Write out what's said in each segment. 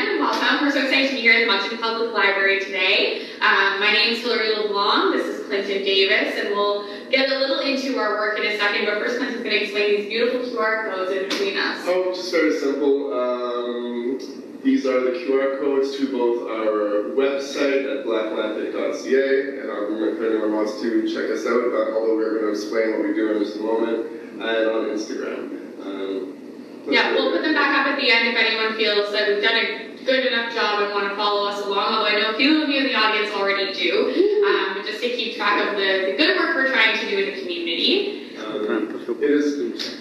everyone, welcome. We're so excited to be here at the Moncton Public Library today. Um, my name is Hilary LeBlanc, this is Clinton Davis, and we'll get a little into our work in a second, but first Clinton's going to explain these beautiful QR codes in between us. Oh, just very simple. Um, these are the QR codes to both our website at blackatlantic.ca, and our um, if anyone wants to check us out, uh, although we're going to explain what we do in just a moment, and on Instagram. Um, Yeah, we'll put them back up at the end if anyone feels that we've done a good enough job and want to follow us along, although I know a few of you in the audience already do. Um, but just to keep track of the, the good work we're trying to do in the community. Um, it is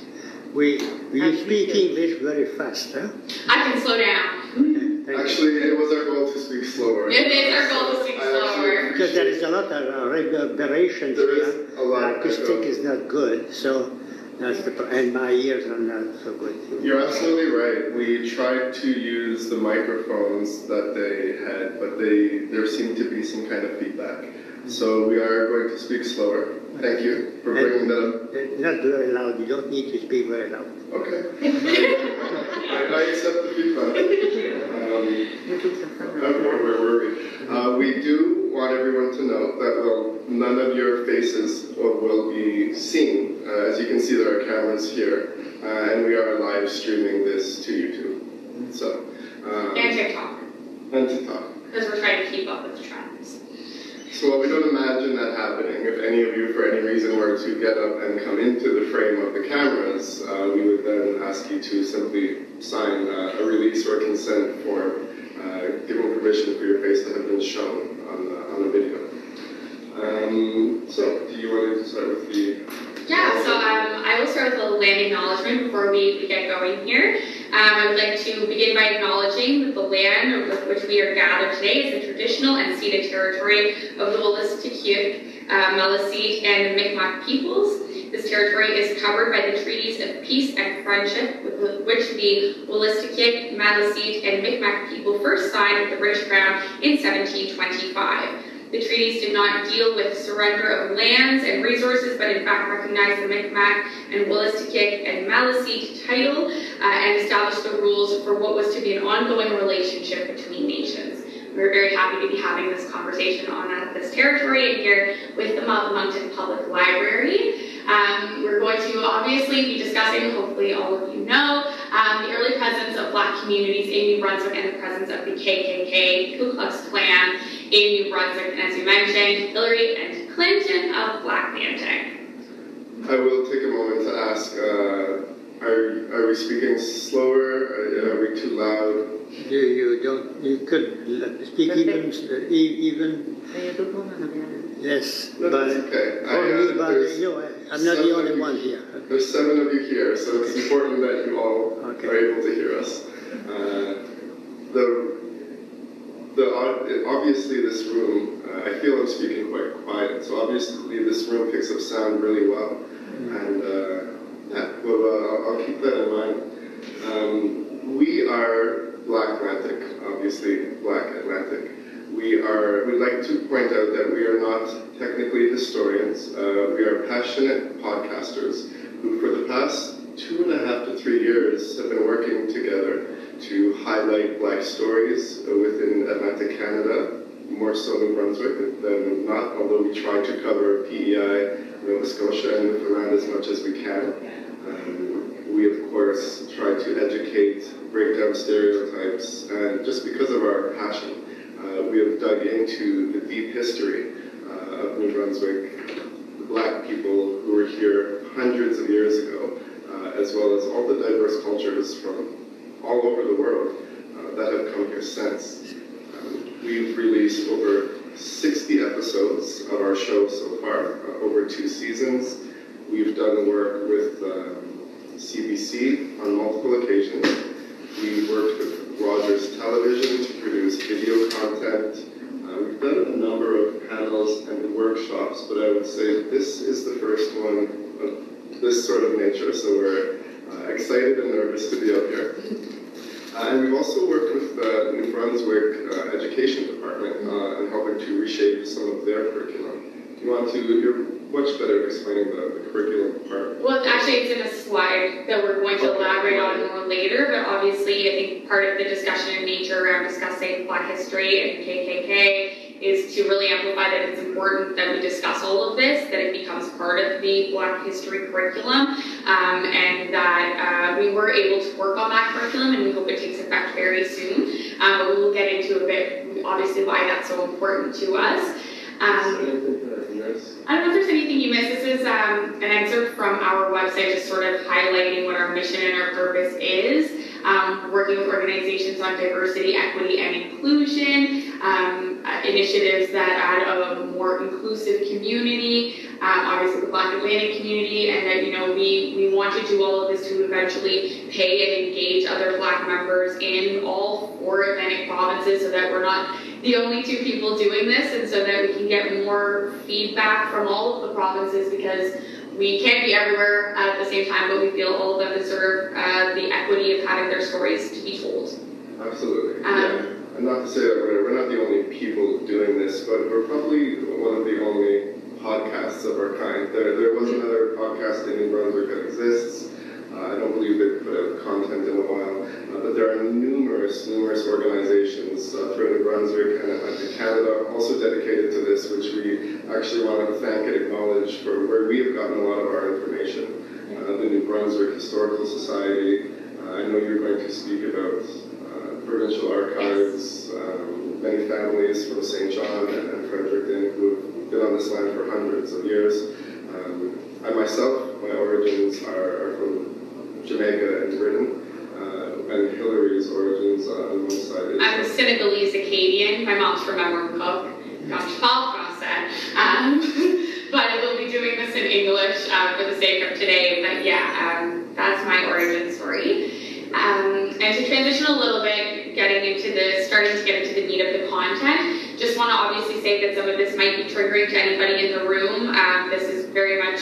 We, we speak English very fast, huh? I can slow down. Okay, thank you. actually it was our goal to speak slower. It is our goal to speak I slower. Because there is a lot of uh, reverberations There here. is a lot of Acoustic echo. is not good, so that's the, and my ears are not so good. You're absolutely right. We tried to use the microphones that they had, but they there seemed to be some kind of feedback. So we are going to speak slower. Thank you for bringing that up. Not very loud, you don't need to speak very loud. Okay. I, I accept the feedback. Um, okay, where were we? Uh, we do want everyone to know that well, none of your faces will, be seen. Uh, as you can see, there are cameras here, uh, and we are live streaming this to YouTube. So. Um, And TikTok, and TikTok. because we're trying to keep up with the trends. So while we don't imagine that happening, if any of you for any reason were to get up and come into the frame of the cameras, uh, we would then ask you to simply sign uh, a release or consent form, uh, giving permission for your face to have been shown video. Um, so, do you want to start with the? Yeah, so um, I will start with a land acknowledgement before we, we get going here. Um, I would like to begin by acknowledging that the land with which we are gathered today is the traditional and ceded territory of the Wolastoqiyik, uh, Maliseet, and Mi'kmaq peoples. This territory is covered by the treaties of peace and friendship with which the Wolastoqiyik, Maliseet, and Mi'kmaq people first signed with the British Crown in 1725. The treaties did not deal with surrender of lands and resources, but in fact recognized the Mi'kmaq and Wolastoqiyik and Maliseet title uh, and established the rules for what was to be an ongoing relationship between nations. We're very happy to be having this conversation on uh, this territory and here with the Moncton Public Library. Um, we're going to obviously be discussing, hopefully all of you know, um, the early presence of Black communities in New Brunswick and the presence of the KKK, Ku Klux Klan in New Brunswick, and as you mentioned, Hillary and Clinton of Black Atlantic. I will take a moment to ask, uh, are, are we speaking slower? Are, are we too loud? You, you don't, you could l- speak even, uh, e- even, yes, No, but, that's okay. I, for me, uh, but, there's- you know, I'm not the only you- one here. There's seven of you here, so it's important that you all Okay. are able to hear us. Uh, the, the, ob- obviously this room, uh, I feel I'm speaking quite quiet, so obviously this room picks up sound really well. And, uh, yeah, well, uh, I'll, keep that in mind. Um, we are Black Atlantic, obviously Black Atlantic. We are, we'd like to point out that we are not technically historians. Uh, we are passionate podcasters who, for the past two and a half to three years, have been working together to highlight Black stories within Atlantic Canada, more so New Brunswick than not, although we try to cover PEI, Nova Scotia, and Newfoundland as much as we can. Um, we, of course, try to educate, break down stereotypes, and just because of our passion, uh, we have dug into the deep history uh, of New Brunswick, the black people who were here hundreds of years ago, uh, as well as all the diverse cultures from all over the world uh, that have come here since. Um, we've released over 60 episodes of our show so far, uh, over two seasons. We've done work with um, CBC on multiple occasions. We worked with Rogers Television to produce video content. Uh, we've done a number of panels and workshops, but I would say this is the first one of this sort of nature, so we're uh, excited and nervous to be up here. Uh, and we've also worked with the New Brunswick uh, Education Department uh, in helping to reshape some of their curriculum. Do you want to, much better at explaining the, the curriculum part. Well, actually, it's in a slide that we're going to Okay. elaborate on more later, but obviously, I think part of the discussion in nature around discussing Black history and KKK is to really amplify that it's important that we discuss all of this, that it becomes part of the Black history curriculum, um, and that uh, we were able to work on that curriculum, and we hope it takes effect very soon. Um, but we will get into a bit, obviously, why that's so important to us. Um, I don't know if there's anything you missed. This is um, an excerpt from our website, just sort of highlighting what our mission and our purpose is. Um, working with organizations on diversity, equity, and inclusion, um, initiatives that add a more inclusive community, um, obviously the Black Atlantic community, and that you know we we want to do all of this to eventually pay and engage other Black members in all four Atlantic provinces, so that we're not the only two people doing this, and so that we can get more feedback from all of the provinces because we can't be everywhere at the same time, but we feel all of them deserve uh, the equity of having their stories to be told. Absolutely, Um, yeah. And not to say that we're, we're not the only people doing this, but we're probably one of the only podcasts of our kind. There, there was another podcast in New Brunswick that exists. Uh, I don't believe they've put out content in a while, uh, but there are numerous, numerous organizations uh, throughout New Brunswick and Atlantic Canada also dedicated to this, which we actually want to thank and acknowledge for where we have gotten a lot of our information. Uh, the New Brunswick Historical Society. Uh, I know you're going to speak about uh, provincial archives, um, many families from St. John and, and Fredericton who have been on this land for hundreds of years. Um, I myself, my origins are, are from Jamaica and Britain, uh, and Hillary's origins uh, on one side is. I'm Senegalese Acadian. My mom's from Memramcook. Comme je parle français. Um, but we'll be doing this in English uh, for the sake of today. But yeah, um, that's my origin story. Um, and to transition a little bit, getting into the, starting to get into the meat of the content, just want to obviously say that some of this might be triggering to anybody in the room. Um, this is very much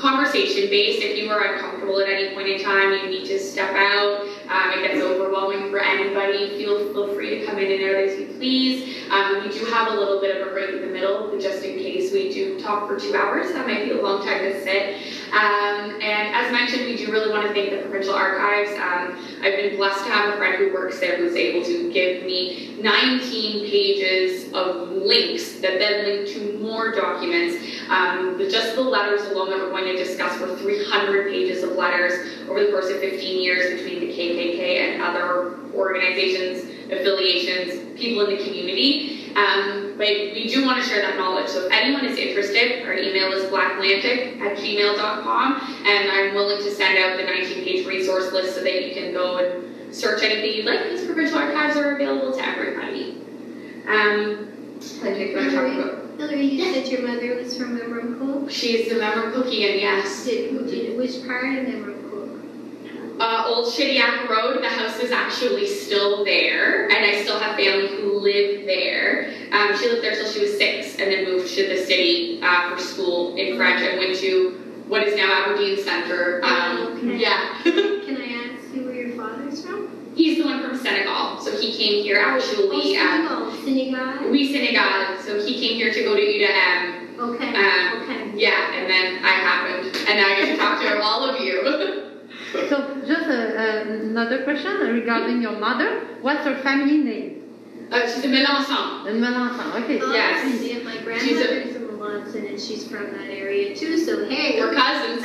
conversation based. If you are uncomfortable at any point in time, you need to step out. Um, it gets overwhelming for anybody. Feel feel free to come in and out as you please. Um, we do have a little bit of a break in the middle, just in case we do talk for two hours, that might be a long time to sit. Um, and as mentioned, we do really want to thank the Provincial Archives. Um, I've been blessed to have a friend who works there who's able to give me 19 pages of links that then link to more documents. Um, just the letters alone that we're going to discuss were 300 pages of letters over the course of 15 years between the KKK and other organizations, affiliations, people in the community. Um, but we do want to share that knowledge. So if anyone is interested, our email is blacklantic at gmail.com, and I'm willing to send out the 19-page resource list so that you can go and search anything you'd like, because provincial archives are available to everybody. Um, I think we're talking about. Hillary, you said your mother was from Memramcook. Member of Cookie, and yes. Did, did, which part of Memramcook? Uh, Old Shediac Road, the house is actually still there, and I still have family who live there. Um, she lived there till she was six, and then moved to the city uh, for school in French and went to what is now Aberdeen Center. Um, Okay. Yeah. Can I ask you where your father's from? He's the one from Senegal, so he came here actually. Oh, Um, Senegal. Senegal. we Senegal, so he came here to go to UDM. Okay. Um, okay. Yeah, and then I happened, and now I get to talk to all of you. So just uh, uh, another question regarding your mother. What's her family name? uh, she's a Melanson. Uh, Melanson. Okay. Oh, Yes. I see. And my She's a- grandmother's from Melanson, and she's from that area too. So hey. We're cousins.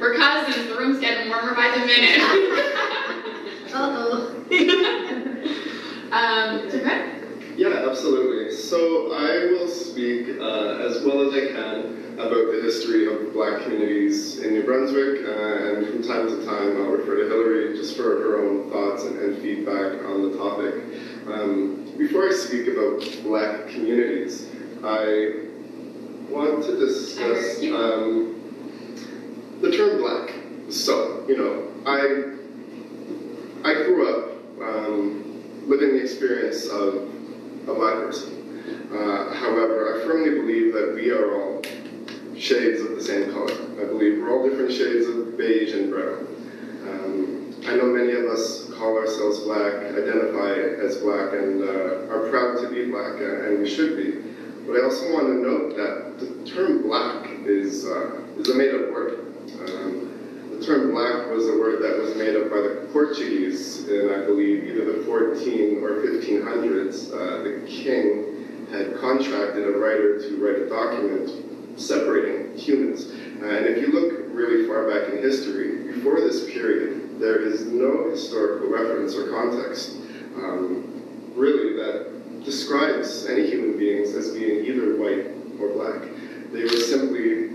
We're cousins. The room's getting warmer by the minute. Uh-oh. um, it's okay. Yeah, absolutely. So I will speak uh, as well as I can about the history of black communities in New Brunswick, uh, and from time to time I'll refer to Hillary just for her own thoughts and, and feedback on the topic. Um, before I speak about black communities, I want to discuss um, the term black. So, you know, I I grew up um, living the experience of a. Uh, however, I firmly believe that we are all shades of the same color. I believe we're all different shades of beige and brown. Um, I know many of us call ourselves black, identify as black, and uh, are proud to be black, uh, and we should be. But I also want to note that the term black is, uh, is a made-up word. Um, the term black was a word that was made up by the Portuguese in, I believe, either the 14 or 1500s. Uh, the king had contracted a writer to write a document separating humans. And if you look really far back in history, before this period, there is no historical reference or context, um, really, that describes any human beings as being either white or black. They were simply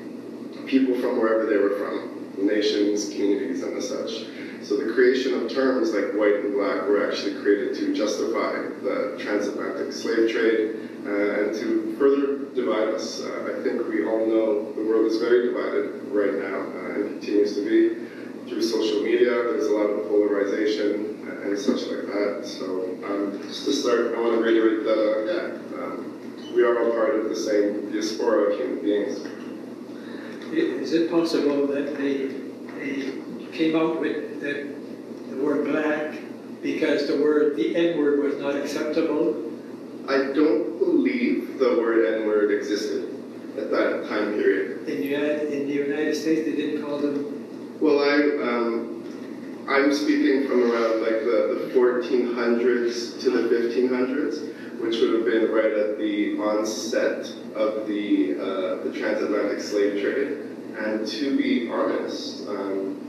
people from wherever they were from, nations, communities, and the such. So the creation of terms like white and black were actually created to justify the transatlantic slave trade uh, and to further divide us. Uh, I think we all know the world is very divided right now uh, and continues to be. Through social media, there's a lot of polarization and such like that. So um, just to start, I want to reiterate that, yeah, um, we are all part of the same diaspora of human beings. Is it possible that they, they came out with the, the word black because the word, the N-word was not acceptable? I don't believe the word N-word existed at that time period. In the United, in the United States, they didn't call them, Well, I, um, I'm speaking from around like the, the 1400s to the 1500s, which would have been right at the onset of the, uh, the transatlantic slave trade. And to be honest, um,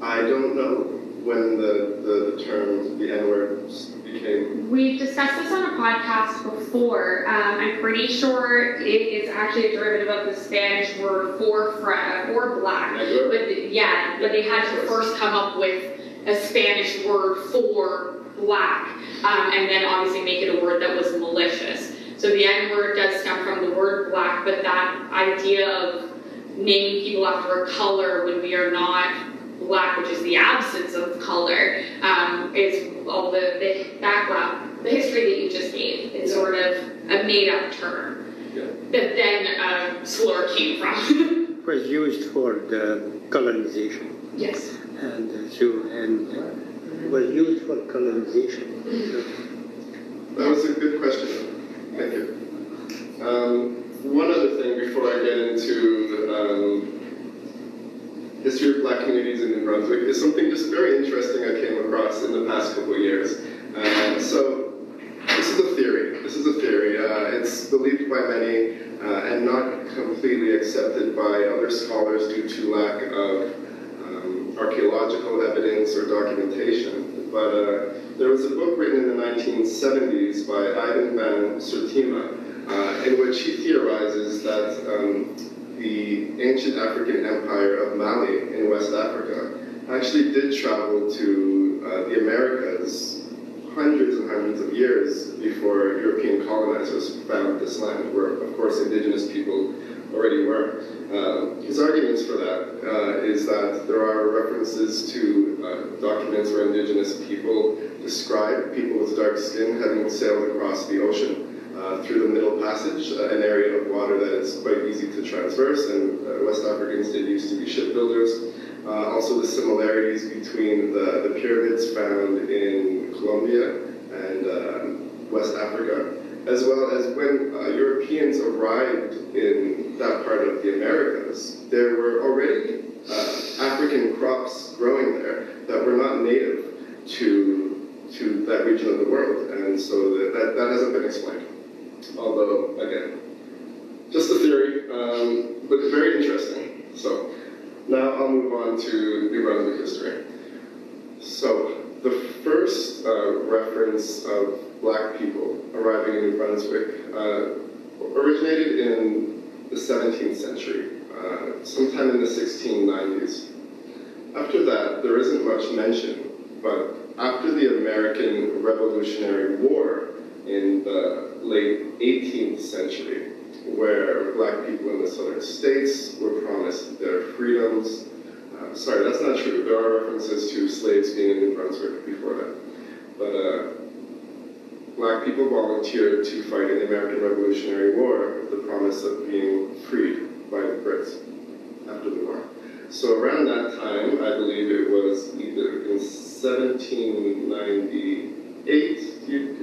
I don't know when the, the, the term, the N-word became We've discussed this on a podcast before. Um, I'm pretty sure it is actually a derivative of the Spanish word for fra- for black. But the- yeah, but they had to first come up with a Spanish word for black, um, and then obviously make it a word that was malicious. So the N word does stem from the word black, but that idea of naming people after a color when we are not black, which is the absence of color, um, is all the, the background, the history that you just gave. It's sort of a made-up term Yeah. that then um, slur came from. was used for the colonization. yes. And uh, so, and uh, was used for colonization. That was a good question. Thank you. Um, one other thing before I get into um, history of black communities in New Brunswick is something just very interesting I came across in the past couple of years. Uh, so this is a theory. This is a theory. Uh, it's believed by many uh, and not completely accepted by other scholars due to lack of archaeological evidence or documentation. But uh, there was a book written in the 1970s by Ivan van Sertima, uh, in which he theorizes that um, the ancient African empire of Mali in West Africa actually did travel to uh, the Americas hundreds and hundreds of years before European colonizers found this land, where, of course, indigenous people already were. Uh, his arguments for that uh, is that there are references to uh, documents where indigenous people describe people with dark skin having sailed across the ocean uh, through the Middle Passage, uh, an area of water that is quite easy to traverse, and uh, West Africans did used to be shipbuilders. Also the similarities between the, the pyramids found in Colombia and um, West Africa, as well as when uh, Europeans arrived in that part of the Americas, there were already uh, African crops growing there that were not native to, to that region of the world, and so that, that, that hasn't been explained. Although, again, just a theory, um, but very interesting. So, now I'll move on to New Brunswick history. So, the first uh, reference of black people arriving in New Brunswick uh, originated in the 17th century, uh, sometime in the 1690s. After that, there isn't much mention, but after the American Revolutionary War in the late 18th century, where black people in the southern states were promised their freedoms. Uh, sorry, that's not true. There are references to slaves being in New Brunswick before that. But uh, black people volunteered to fight in the American Revolutionary War with the promise of being freed by the Brits after the war. So around that time, I believe it was either in 1798, it.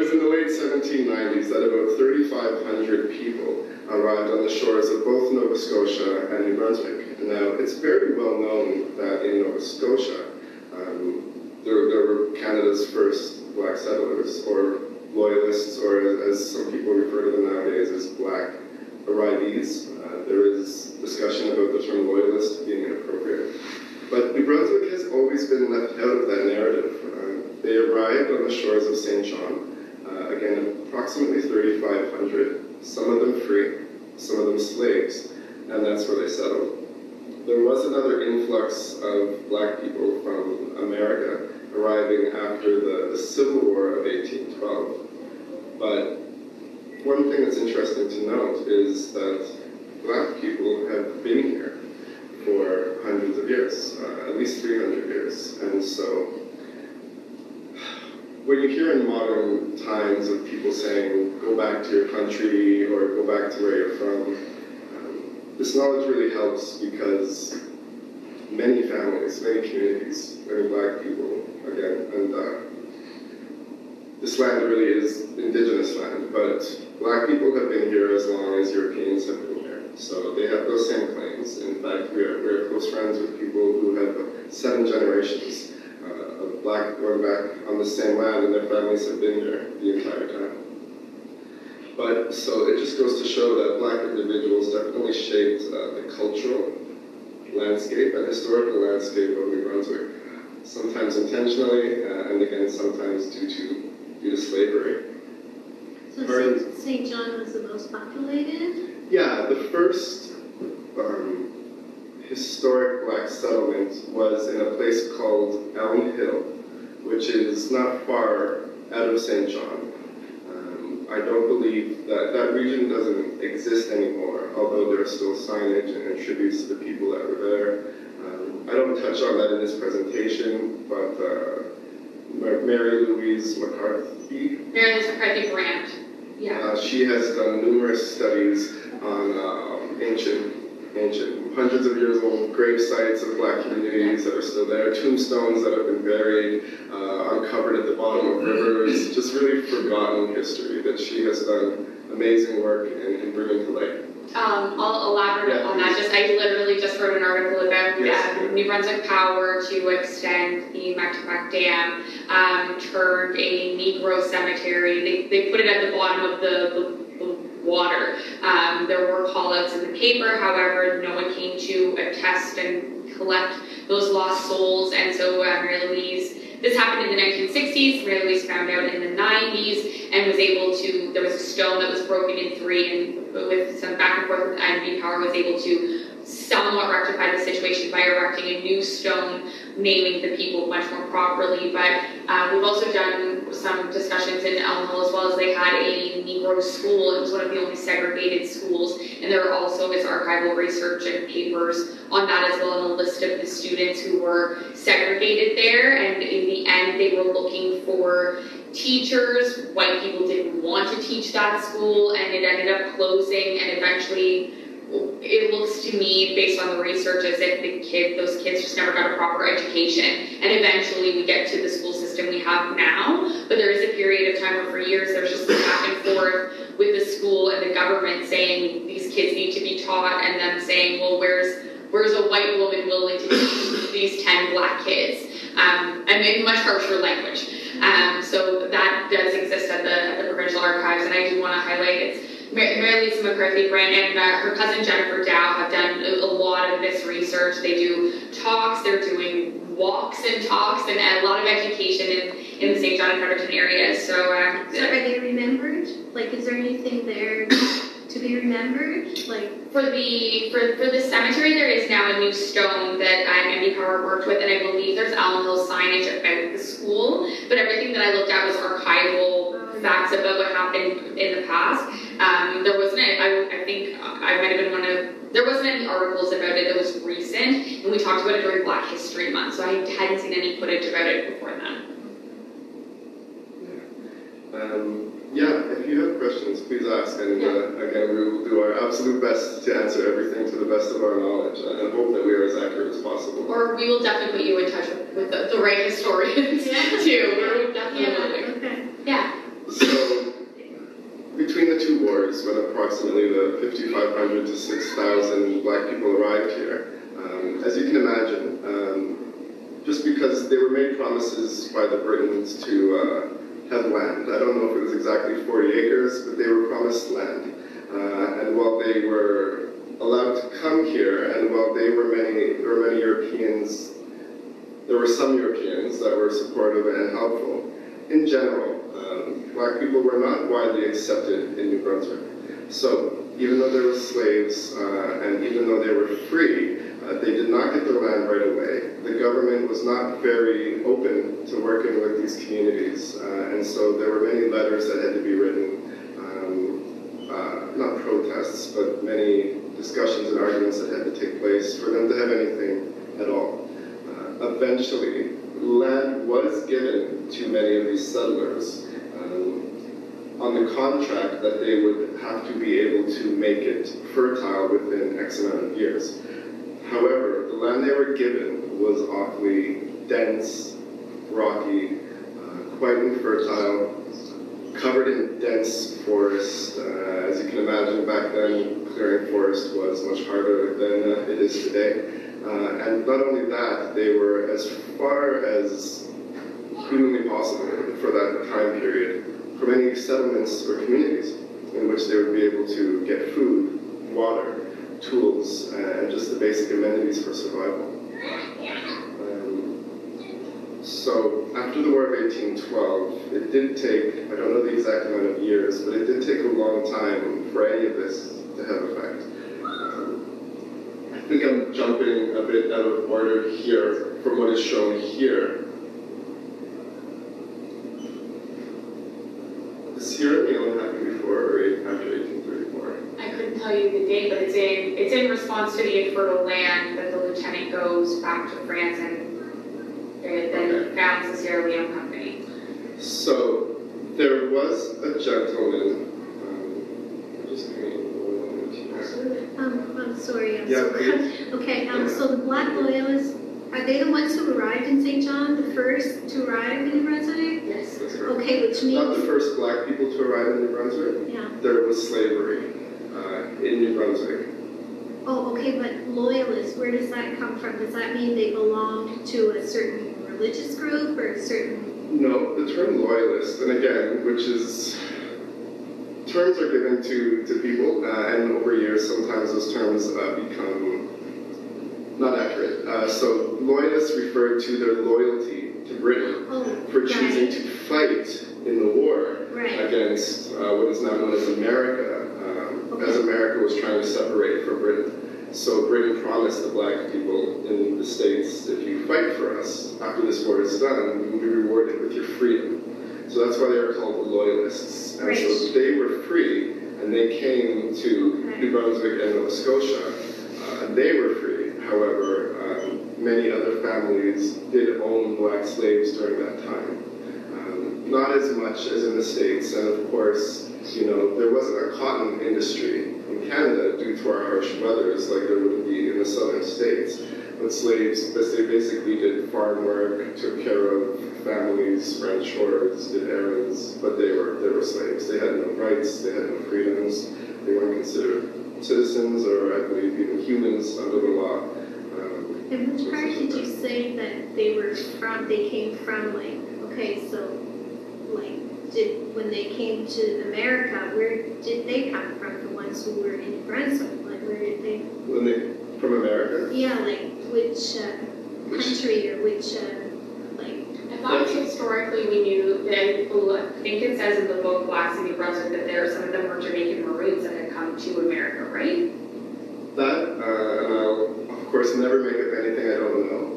Was in the late 1790s that about 3,500 people arrived on the shores of both Nova Scotia and New Brunswick. Now, it's very well known that in Nova Scotia, there, were Canada's first black settlers, or loyalists, or as, some people refer to them nowadays as black arrivees. There is discussion about the term loyalist being inappropriate. But New Brunswick has always been left out of that narrative. Uh, they arrived on the shores of St. John, uh, again, approximately 3,500, some of them free, some of them slaves, and that's where they settled. There was another influx of black people from America arriving after the, the Civil War of 1812. But one thing that's interesting to note is that black people have been here for hundreds of years, uh, at least 300 years. And so when you hear in modern times of people saying, go back to your country or go back to where you're from, um, this knowledge really helps because many families, many communities, many black people, again, and uh, this land really is indigenous land, but black people have been here as long as Europeans have been. So they have those same claims. In fact, we are, we are close friends with people who have seven generations uh, of black going back on the same land, and their families have been here the entire time. But so it just goes to show that black individuals definitely shaped uh, the cultural landscape and historical landscape of New Brunswick, sometimes intentionally, uh, and again, sometimes due to due to slavery. So St. St. John was the most populated? Yeah, the first um, historic black settlement was in a place called Elm Hill, which is not far out of St. John. Um, I don't believe that that region doesn't exist anymore, although there are still signage and tributes to the people that were there. Um, I don't touch on that in this presentation, but uh, Mary Louise McCarthy Mary Louise McCarthy Grant. Yeah. uh, she has done numerous studies on um, ancient, ancient, hundreds of years old grave sites of black communities that are still there, tombstones that have been buried, uh, uncovered at the bottom of rivers, just really forgotten history that she has done amazing work in, in bringing to light. Um, I'll elaborate Yeah, on that. Just I literally just wrote an article about Yes. um, New Brunswick Power to extend the Mactaquac Dam um, turned a Negro cemetery. They, they put it at the bottom of the, the water. Um, there were call-outs in the paper, however, no one came to attest and collect those lost souls. And so uh, Mary Louise, this happened in the 1960s. Mary Louise found out in the 90s and was able to. There was a stone that was broken in three, and with some back and forth with NB Power, was able to somewhat rectify the situation by erecting a new stone, naming the people much more properly. But uh, we've also done some discussions in Elm Hill as well as they had a Negro school. It was one of the only segregated schools, and there also is archival research and papers on that as well, and a list of the students who were segregated there. And in the end, they were looking for teachers. White people didn't want to teach that school, and it ended up closing. And eventually, it looks to me, based on the research, as if the kid, those kids just never got a proper education. And eventually, we get to the school system we have now. But there is a period of time where, for years, there's just this back and forth with the school and the government saying these kids need to be taught, and them saying, well, where's where's a white woman willing to teach these ten black kids? Um, and in much harsher language. Um, so that does exist at the, at the provincial archives, and I do want to highlight it's Mary Louise McCarthy Grant and uh, her cousin Jennifer Dow have done a, a lot of this research. They do talks, they're doing walks and talks, and a lot of education in, in the St. John and Fredericton area. So, um, So are they remembered? Like, is there anything there to be remembered? Like, For the for, for the cemetery, there is now a new stone that um, NB Power worked with, and I believe there's Elm Hill signage about the school. But everything that I looked at was archival facts about what happened in the past. Um, there wasn't. A, I, I think I might have been one of. There wasn't any articles about it that was recent, and we talked about it during Black History Month, so I hadn't seen any footage about it before then. Um, yeah, if you have questions, please ask, and uh, again, we will do our absolute best to answer everything to the best of our knowledge, uh, and hope that we are as accurate as possible. Or we will definitely put you in touch with, with the, the right historians Yeah. too. We definitely yeah, okay. Yeah. So, between the two wars, when approximately approximately the 5,500 to 6,000 black people arrived here. Um, as you can imagine, um, just because they were made promises by the Britons to uh, have land. I don't know if it was exactly 40 acres, but they were promised land. Uh, and while they were allowed to come here, and while they were many, there were many Europeans, there were some Europeans that were supportive and helpful. In general, um, black people were not widely accepted in New Brunswick. So even though they were slaves, uh, and even though they were free, uh, they did not get their land right away. The government was not very open to working with these communities, uh, and so there were many letters that had to be written, um, uh, not protests, but many discussions and arguments that had to take place for them to have anything at all. Uh, eventually, land was given to many of these settlers um, on the contract that they would have to be able to make it fertile within X amount of years. However, the land they were given was awfully dense, rocky, uh, quite infertile, covered in dense forest. Uh, as you can imagine, back then, clearing forest was much harder than uh, it is today. Uh, and not only that, they were as far as humanly possible for that time period from any settlements or communities in which they would be able to get food, water, tools, and just the basic amenities for survival. Um, so after the War of 1812, it did take, I don't know the exact amount of years, but it did take a long time for any of this to have effect. Um, I think I'm jumping a bit out of order here from what is shown here. Is here a meal happened before or after 1834? I couldn't tell you the date, but it's in, response to the infertile land that the lieutenant goes back to France and they then founds the Sierra Leone Company. So there was a gentleman. Um, just give me one moment here. Um, I'm sorry, I'm Yeah, so, okay, um, so the black loyalists, are they the ones who arrived in St. John, the first to arrive in New Brunswick? Yes. That's correct. Okay, which means... Not the first black people to arrive in New Brunswick. yeah, There was slavery uh, in New Brunswick. Oh, okay, but loyalists, where does that come from? Does that mean they belong to a certain religious group or a certain, No, the term loyalist, and again, which is terms are given to, to people, uh, and over years, sometimes those terms uh, become not accurate. Uh, so loyalists refer to their loyalty to Britain oh, for choosing right, to fight in the war right, against uh, what is now known as America, um, as America was trying to separate from Britain. So Britain promised the black people in the States, if you fight for us, after this war is done, you will be rewarded with your freedom. So that's why they are called the Loyalists. And so they were free, and they came to Okay. New Brunswick and Nova Scotia. Uh, they were free. However, um, many other families did own black slaves during that time. Not as much as in the States, and of course, you know, there wasn't a cotton industry in Canada due to our harsh weathers like there would be in the southern states. But slaves, they basically did farm work, took care of families, ran chores, did errands, but they were they were slaves. They had no rights, they had no freedoms, they weren't considered citizens or I believe even humans under the law. Um, and which part did you say that they were from, they came from, like, okay, so, like, did, when they came to America, where did they come from, the ones who were in New Brunswick, like, where did they, when they from America, yeah, like, which, uh, country or which, uh, like, I thought historically we knew that I bel- I think it says in the book Blacks in New Brunswick that there some of them were Jamaican Maroons that had come to America, right? That, uh, and I'll, of course, never make up anything I don't know.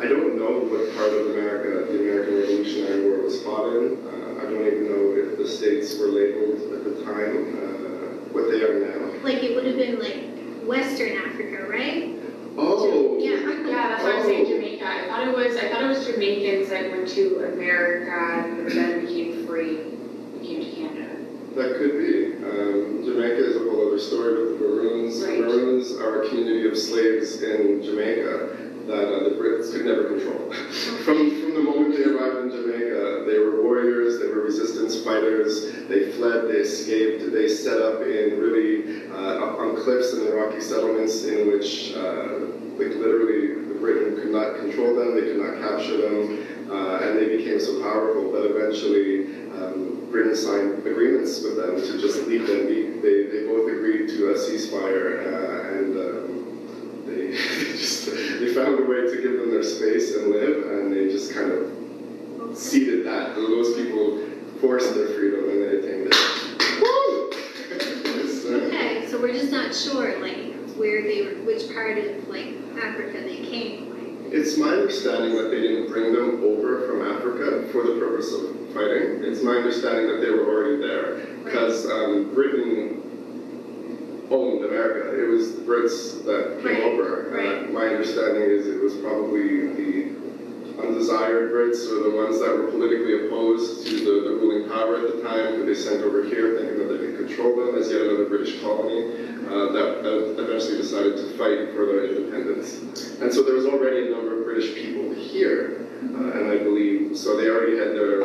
I don't know what part of America the American Revolutionary War was fought in. Uh, I don't even know if the states were labeled at the time, uh, what they are now. like, it would have been like Western Africa, right? Oh! Yeah. Yeah, that's why I'm saying Oh. Jamaica. I thought it was I thought it was Jamaicans that went to America and then became free, came to Canada. That could be. Um, Jamaica is a whole other story with the Maroons. Right. The Maroons are a community of slaves in Jamaica that uh, the Brits could never control. from, from the moment they arrived in Jamaica, they were warriors, they were resistance fighters. They fled, they escaped, they set up in really uh, on cliffs in the rocky settlements in which, uh, like literally, the Britain could not control them, they could not capture them, uh, and they became so powerful that eventually um, Britain signed agreements with them to just leave them be. They, they both agreed to a ceasefire, uh, and um, they just they found a way to give them their space and live, and they just kind of ceded that. Those people forced their freedom, and they attained it. Okay, so we're just not sure, like, where they were, which part of, like, Africa they came, like, It's my understanding that they didn't bring them over from Africa for the purpose of fighting. It's my understanding that they were already there because um, Britain owned America. It was the Brits that came Right, over. right. My understanding is it was probably the undesired Brits or the ones that were politically opposed to the, the ruling power at the time who they sent over here thinking that they could control them as yet another British colony uh, that, that eventually decided to fight for their independence. And so there was already a number of British people here, uh, and I believe, so they already had their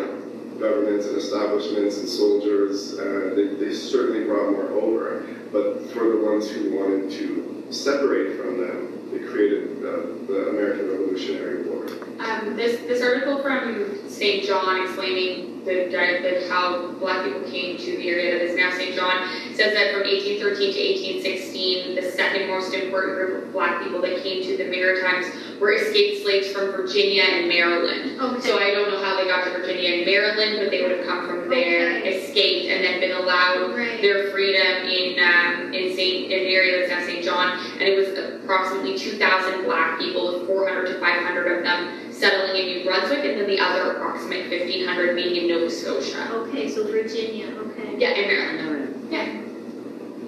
governments and establishments and soldiers, uh, they, they certainly brought more over. But for the ones who wanted to separate from them, they created uh, the American Revolutionary War. Um, this, this article from St. John explaining the, the, how black people came to the area that is now St. John says that from 1813 to 1816, the second most important group of black people that came to the Maritimes were escaped slaves from Virginia and Maryland. Okay. So I don't know how they got to Virginia and Maryland, but they would have come from there, Okay. escaped, and then been allowed right, their freedom in um, in Saint in the area that's now St. John, and it was approximately 2,000 black people, with 400 to 500 of them settling in New Brunswick, and then the other approximate 1,500 being in Nova Scotia. okay, so Virginia, okay. Yeah, in Maryland. Yeah.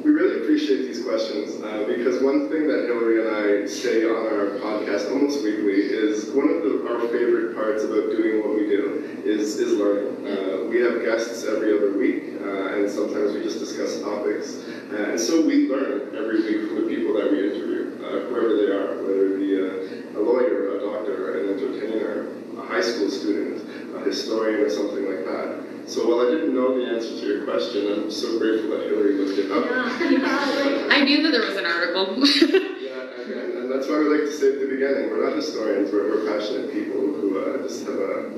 We really appreciate these questions uh, because one thing that Hillary and I say on our podcast almost weekly is one of the, our favorite parts about doing what we do is, is learning. Uh, we have guests every other week uh, and sometimes we just discuss topics. Uh, and so we learn every week from the people that we interview, uh, whoever they are, whether it be a, a lawyer, a doctor, an entertainer, a high school student, a historian, or something like that. So while I didn't know the answer to your question, I'm so grateful that Hillary looked it up. Yeah, yeah, I knew that there was an article. Yeah, and, and, and that's why we like to say at the beginning, we're not historians, we're, we're passionate people who uh, just have a,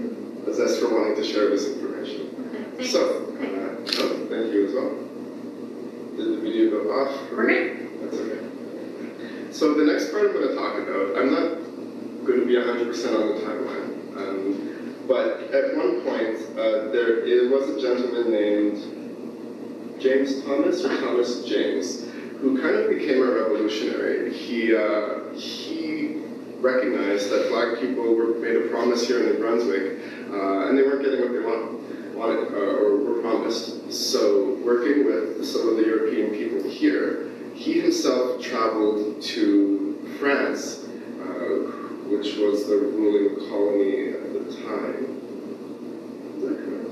a zest for wanting to share this information. like, okay, So, uh, no, thank you as well. Did the video go off? We're good. That's okay. So the next part I'm going to talk about, I'm not going to be 100% on the timeline, um, but at one point uh, there was a gentleman named James Thomas or Thomas James who kind of became a revolutionary. He uh, he recognized that black people were made a promise here in New Brunswick, uh, and they weren't getting what they wanted, wanted uh, or were promised. So, working with some of the European people here, he himself traveled to France, uh, which was the ruling colony the time. Is that correct?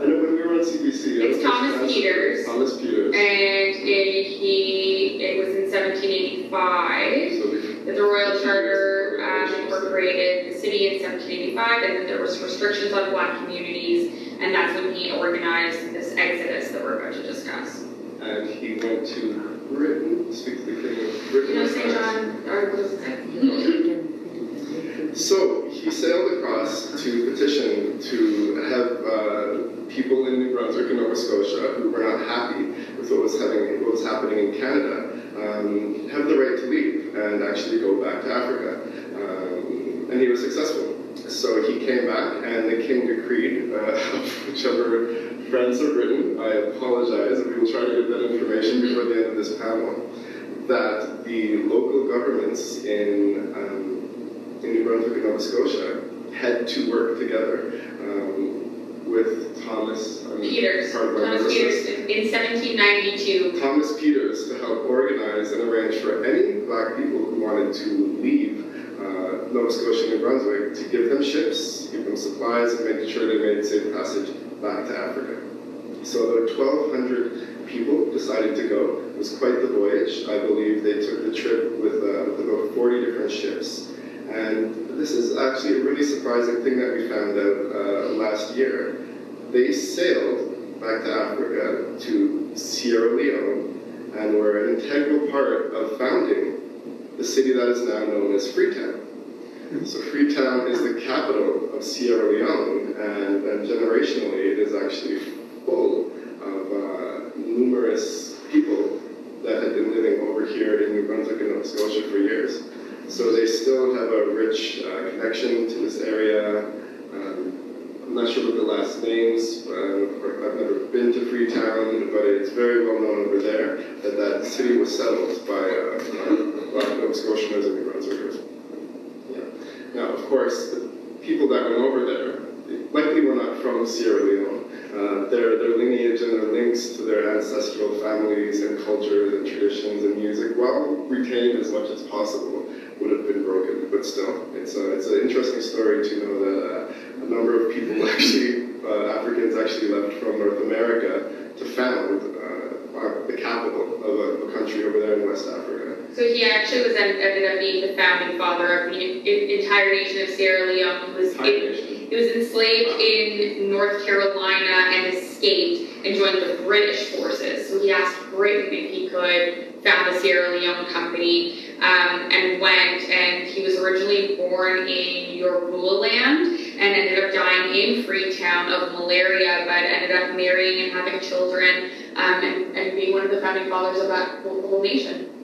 I know when we were on CBC. I It's was Thomas France- Peters. Thomas Peters. and it, he it was in 1785. So that the Royal Charter um, incorporated the city in 1785, and then there was restrictions on black communities, and that's when he organized this exodus that we're about to discuss. and he went to Britain, speak to the king of Britain. You know, St. John, or what was it? So he sailed across to petition to have uh, people in New Brunswick and Nova Scotia who were not happy with what was having what was happening in Canada um, have the right to leave and actually go back to Africa. Um, and he was successful. So he came back, and the king decreed, uh, whichever friends have written, I apologize, we will try to get that information before the end of this panel, that the local governments in um, in New Brunswick and Nova Scotia had to work together um, with Thomas mean, Peters, Thomas. Peters, in 1792. Thomas Peters to help organize and arrange for any black people who wanted to leave uh, Nova Scotia and New Brunswick to give them ships, give them supplies, and make sure they made safe passage back to Africa. So about 1,200 people decided to go. It was quite the voyage. I believe they took the trip with, uh, with about 40 different ships. And this is actually a really surprising thing that we found out uh, last year. they sailed back to Africa to Sierra Leone and were an integral part of founding the city that is now known as Freetown. So Freetown is the capital of Sierra Leone, and, and generationally, it is actually full of uh, numerous people that had been living over here in New Brunswick and Nova Scotia for years. So they still have a rich uh, connection to this area. Um, I'm not sure what the last names. Uh, I've never been to Freetown, but it's very well known over there that that city was settled by uh, uh, Black Nova Scotians and New Brunswickers. Yeah. Now, of course, the people that went over there likely were not from Sierra Leone. Uh, their, their lineage and their links to their ancestral families and cultures and traditions and music, while retained as much as possible, would have been broken. But still, it's, a, it's an interesting story to know that uh, a number of people actually, uh, Africans actually left from North America to found uh, the capital of a, a country over there in West Africa. So he actually was en- ended up being the founding father of the en- en- entire nation of Sierra Leone. Was, Entire it- nation. He was enslaved in North Carolina and escaped and joined the British forces. So he asked Britain if he could found the Sierra Leone Company um, and went. And he was originally born in Yorubaland and ended up dying in Freetown of malaria, but ended up marrying and having children um, and, and being one of the founding fathers of that whole, whole nation.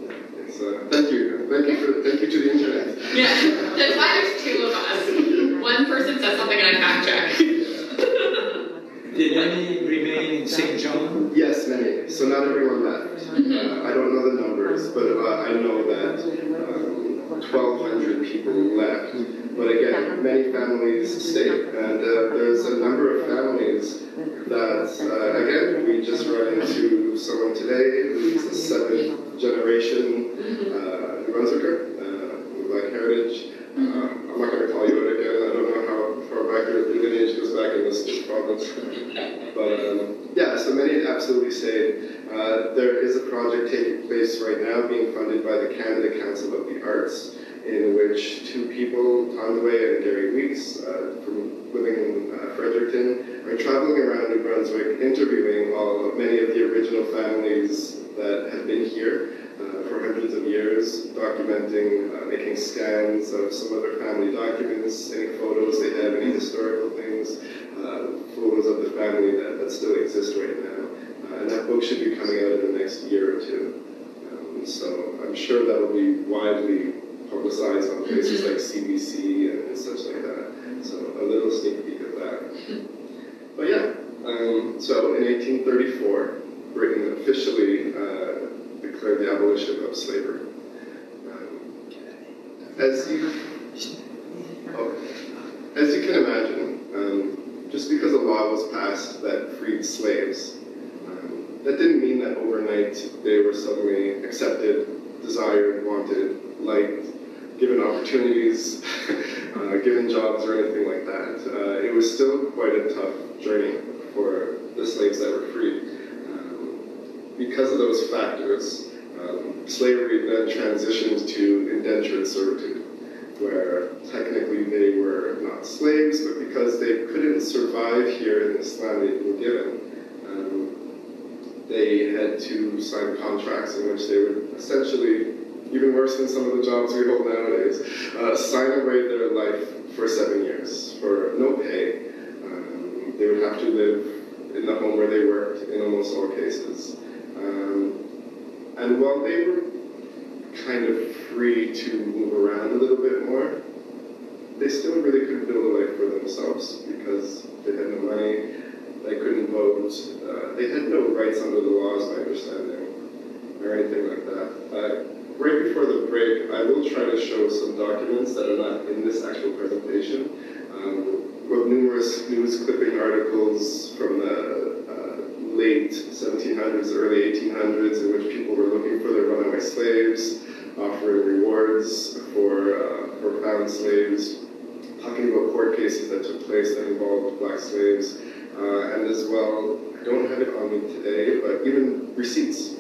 It's, uh, thank you. Thank you, for, thank you to the internet. Yeah, that's why there's two of us. One person says something and I fact check. Did any remain in St. John? Yes, many. So not everyone left. Uh, I don't know the numbers, but uh, I know that um, 1,200 people left. But again, many families stayed, and uh, there's a number of families that, uh, again, we just run into someone today who's the seventh generation uh, uh, Black heritage. I'm not going to call you out again. I don't know how far back your lineage goes back in this province. But um, yeah, so many absolutely say Uh, there is a project taking place right now being funded by the Canada Council of the Arts, in which two people, Tom DeWay and Gary Weeks, uh, from living in uh, Fredericton, are traveling around New Brunswick, interviewing all many of the original families that have been here uh, for hundreds of years, documenting, uh, making scans of some of their family documents, any photos they have, any historical things, uh, photos of the family that, that still exist right now. Uh, and that book should be coming out in the next year or two. Um, so I'm sure that will be widely publicized on places like CBC and, and such like that. So a little sneak peek of that. But yeah, um, so in 1834, Britain officially uh, declared the abolition of slavery. Um, as you, oh, as you can imagine, um, just because a law was passed that freed slaves, um, that didn't mean that overnight they were suddenly accepted, desired, wanted, liked, given opportunities, uh, given jobs or anything like that. Uh, it was still quite a tough journey for the slaves that were freed. Because of those factors, um, slavery then transitioned to indentured servitude, where technically they were not slaves, but because they couldn't survive here in this land they were given, um, they had to sign contracts in which they would essentially, even worse than some of the jobs we hold nowadays, uh, sign away their life for seven years for no pay. Um, they would have to live in the home where they worked in almost all cases. Um, and while they were kind of free to move around a little bit more, they still really couldn't build a life for themselves because they had no money, they couldn't vote, uh, they had no rights under the laws, my understanding, or anything like that. Right before the break, I will try to show some documents that are not in this actual presentation, um, with numerous news clipping articles from the uh, late 1700s, early 1800s, in which people were looking for their runaway slaves, offering rewards for, uh, for found slaves, talking about court cases that took place that involved black slaves, uh, and as well, I don't have it on me today, but even receipts,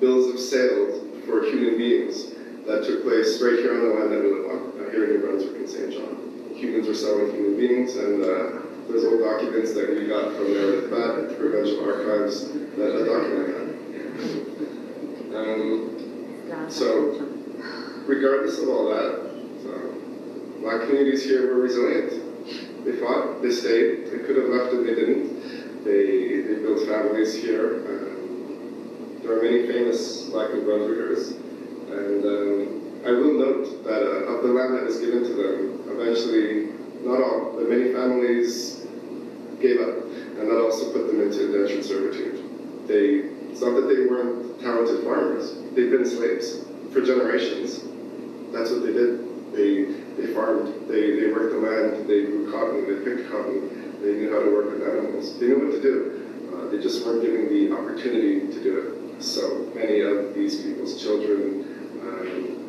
bills of sale for human beings that took place right here on the land that we live on, here in New Brunswick and St. John. Humans were selling human beings, and uh, there's old documents that we got from their bad provincial archives that that document that. Um, so, regardless of all that, so, black communities here were resilient. They fought, they stayed, they could have left and they didn't. They, they built families here. Um, there are many famous black New Brunswickers. And um, I will note that uh, of the land that was given to them, eventually, not all, but many families gave up. And that also put them into indentured servitude. They, it's not that they weren't talented farmers, they've been slaves for generations. That's what they did. They, they farmed, they, they worked the land, they grew cotton, they picked cotton, they knew how to work with animals, they knew what to do. Uh, they just weren't given the opportunity to do it. So many of these people's children, um,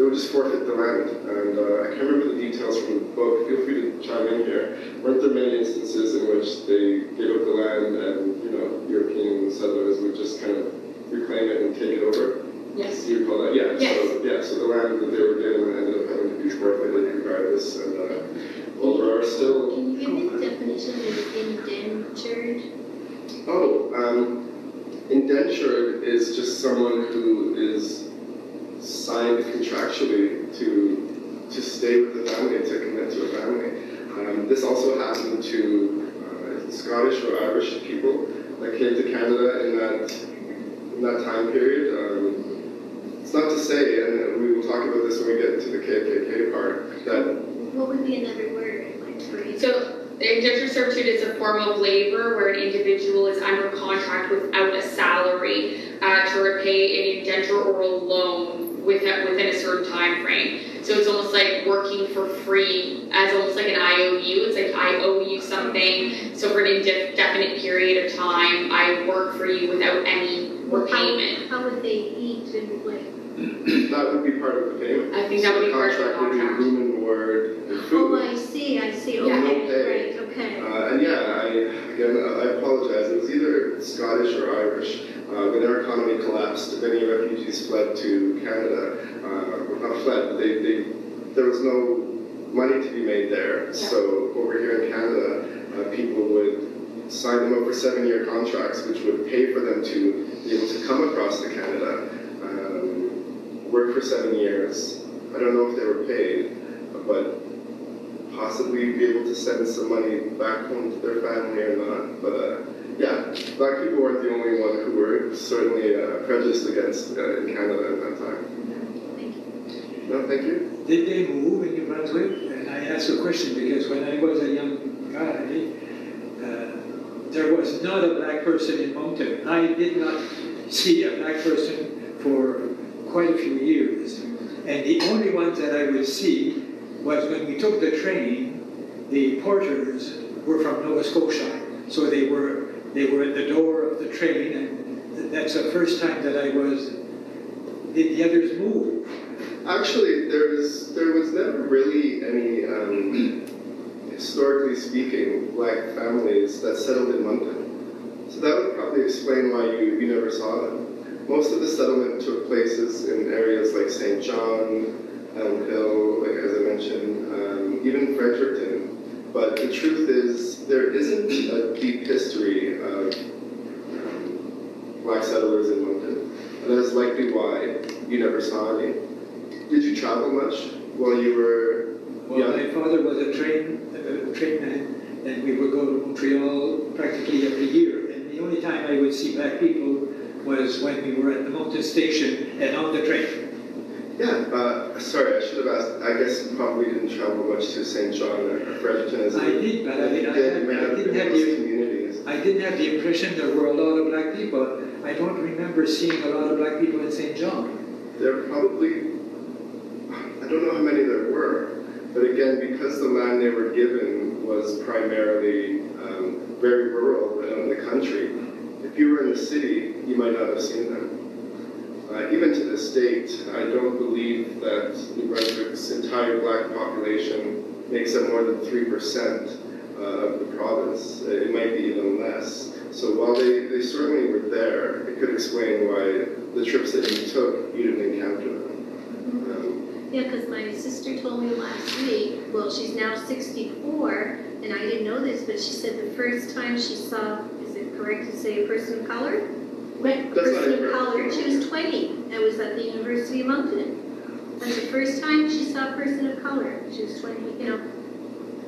they would just forfeit the land. And uh, I can't remember the details from the book, feel free to chime in here. Weren't there many instances in which they gave up the land and, you know, European settlers would just kind of reclaim it and take it over? Yes. Do you recall that? Yeah. Yes. So, yeah, so the land that they were given ended up having to be forfeited regardless. And, uh, well, there are still, Can you give me the definition of indentured? oh, um, indentured is just someone who is signed contractually to, to stay with the family, to commit to a family. Um, this also happened to uh, Scottish or Irish people that came to Canada in that, in that time period. Um, it's not to say, and we will talk about this when we get into the KKK part, that What would be another word, like phrase? So indentured servitude is a form of labor where an individual is under contract without a salary uh, to repay an indenture or a loan within, within a certain time frame. So it's almost like working for free as almost like an IOU. It's like I owe you something. So for an indefinite period of time, I work for you without any Well, how- repayment. How would they eat and like, that would be part of the payment. I think that would be part of the Contract would be room and board and oh, food. I see, I see, Yeah. No okay, pay. right, okay. Uh, and yeah, I, again, I apologize. It was either Scottish or Irish. Uh, when our economy collapsed, many refugees fled to Canada. Uh, well, not fled, but they, they, there was no money to be made there. So over here in Canada, uh, people would sign them up for seven-year contracts, which would pay for them to be able to come across to Canada, um, work for seven years. I don't know if they were paid, but possibly be able to send some money back home to their family or not. But uh, yeah, black people weren't the only one who were certainly uh, prejudiced against uh, in Canada at that time. You. No, thank you. Did they move in New Brunswick? And I ask a question because when I was a young guy, uh, there was not a black person in Moncton. I did not see a black person for quite a few years. And the only ones that I would see was when we took the train, the porters were from Nova Scotia. So they were, they were at the door of the train and that's the first time that I was, did the others move? Actually, there was there was never really any, um, historically speaking, black families that settled in Moncton. So that would probably explain why you, you never saw them. Most of the settlement took places in areas like St. John, Elm Hill, like as I mentioned, um, even Fredericton. But the truth is, there isn't a deep history of um, black settlers in Moncton. And that is likely why you never saw any. Did you travel much while you were Well, young? my father was a train, a train man, and we would go to Montreal practically every year. And the only time I would see black people was when we were at the Moncton station and on the train. Yeah, uh, sorry, I should have asked. I guess you probably didn't travel much to St. John or Fredericton as I did, but I, I, did, I have didn't have the, communities. I didn't have the impression there were a lot of black people. I don't remember seeing a lot of black people in St. John. There probably, I don't know how many there were, but again, because the land they were given was primarily um, very rural and in the country, if you were in the city, you might not have seen them. Uh, even to this date, I don't believe that New Brunswick's entire black population makes up more than 3% uh, of the province. Uh, It might be even less. So while they, they certainly were there, it could explain why the trips that you took, you didn't encounter them. Um, Yeah, because my sister told me last week, well, she's now 64, and I didn't know this, but she said the first time she saw, correct to say a person of color? That's Person of color, she was twenty, that was at the University of Moncton. That's the first time she saw a person of color, she was twenty, you know,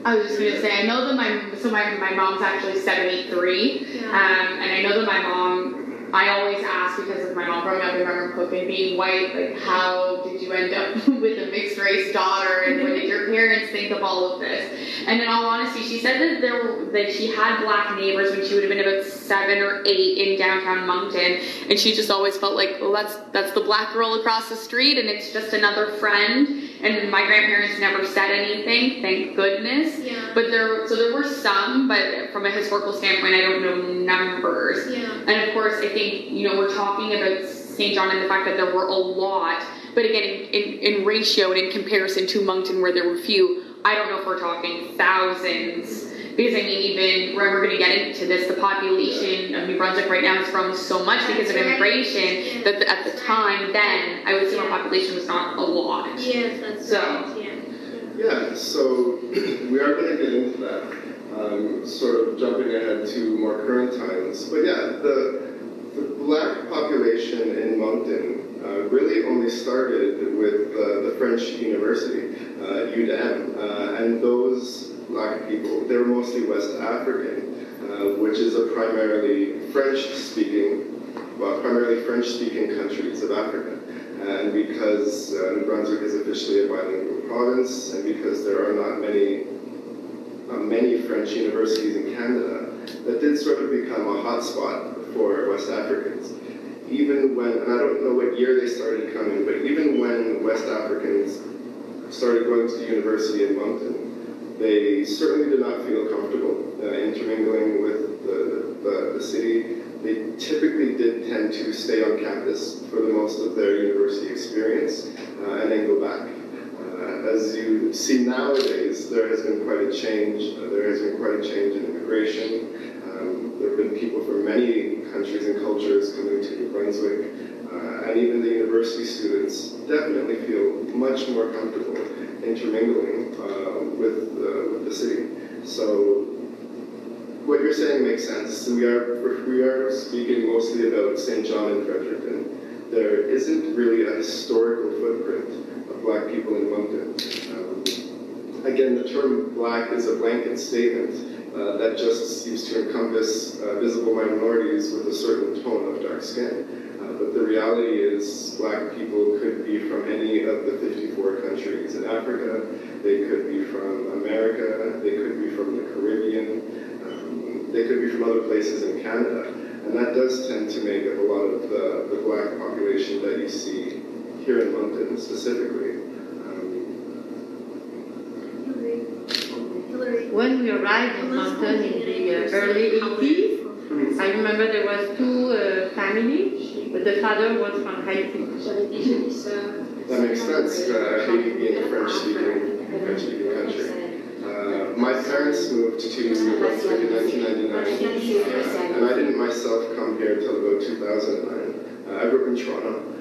I was just gonna say, I know that my, so my, my mom's actually seventy-three, yeah. um, and I know that my mom, I always ask because of my mom growing up in Memramcook and being white, like, how did you end up with a mixed race daughter, and what did your parents think of all of this? And in all honesty, she said that there, that she had black neighbors when she would have been about seven or eight in downtown Moncton, and she just always felt like, well, that's, that's the black girl across the street, and it's just another friend, and my grandparents never said anything, thank goodness. Yeah, But there, so there were some, but from a historical standpoint, I don't know numbers. yeah, And of course, I think, you know, we're talking about St. John and the fact that there were a lot, but again, in, in, in ratio and in comparison to Moncton where there were few, I don't know if we're talking thousands. Because I mean, even, we're, we're gonna get into this, the population of New Brunswick right now has grown so much because of immigration, that at the time then, I would assume our population was not a lot. yes, that's So- right, yeah. Yeah, so we are going to get into that, um, sort of jumping ahead to more current times. But yeah, the, the black population in Moncton uh, really only started with uh, the French University, uh, UDM, uh, and those black people, they were mostly West African, uh, which is a primarily French-speaking, well, primarily French-speaking countries of Africa. And because uh, New Brunswick is officially a bilingual province, and because there are not many, uh, many French universities in Canada, that did sort of become a hotspot for West Africans. Even when, and I don't know what year they started coming, but even when West Africans started going to university in Moncton, they certainly did not feel comfortable uh, intermingling with the, the, the city they typically did tend to stay on campus for the most of their university experience uh, and then go back. Uh, as you see nowadays, there has been quite a change. Uh, there has been quite a change in immigration. Um, there have been people from many countries and cultures coming to New Brunswick, uh, and even the university students definitely feel much more comfortable intermingling uh, with, uh, with the city. So what you're saying makes sense. We are we are speaking mostly about St. John and Fredericton. There isn't really a historical footprint of black people in Moncton. Um, again, the term black is a blanket statement uh, that just seems to encompass uh, visible minorities with a certain tone of dark skin. Uh, but the reality is black people could be from any of the 54 countries in Africa. They could be from America. They could be from the Caribbean. Um, they could be from other places in Canada. And that does tend to make up a lot of the, the black population that you see here in London specifically. Um, Hillary, Hillary. When we arrived in Moncton in the uh, early 80s, I remember there was two uh, families, but the father was from Haiti. that makes sense. Uh, Haiti being a French-speaking, French-speaking country. Uh, my parents moved to New Brunswick in 1999, uh, and I didn't myself come here until about 2009. Uh, I grew up in Toronto,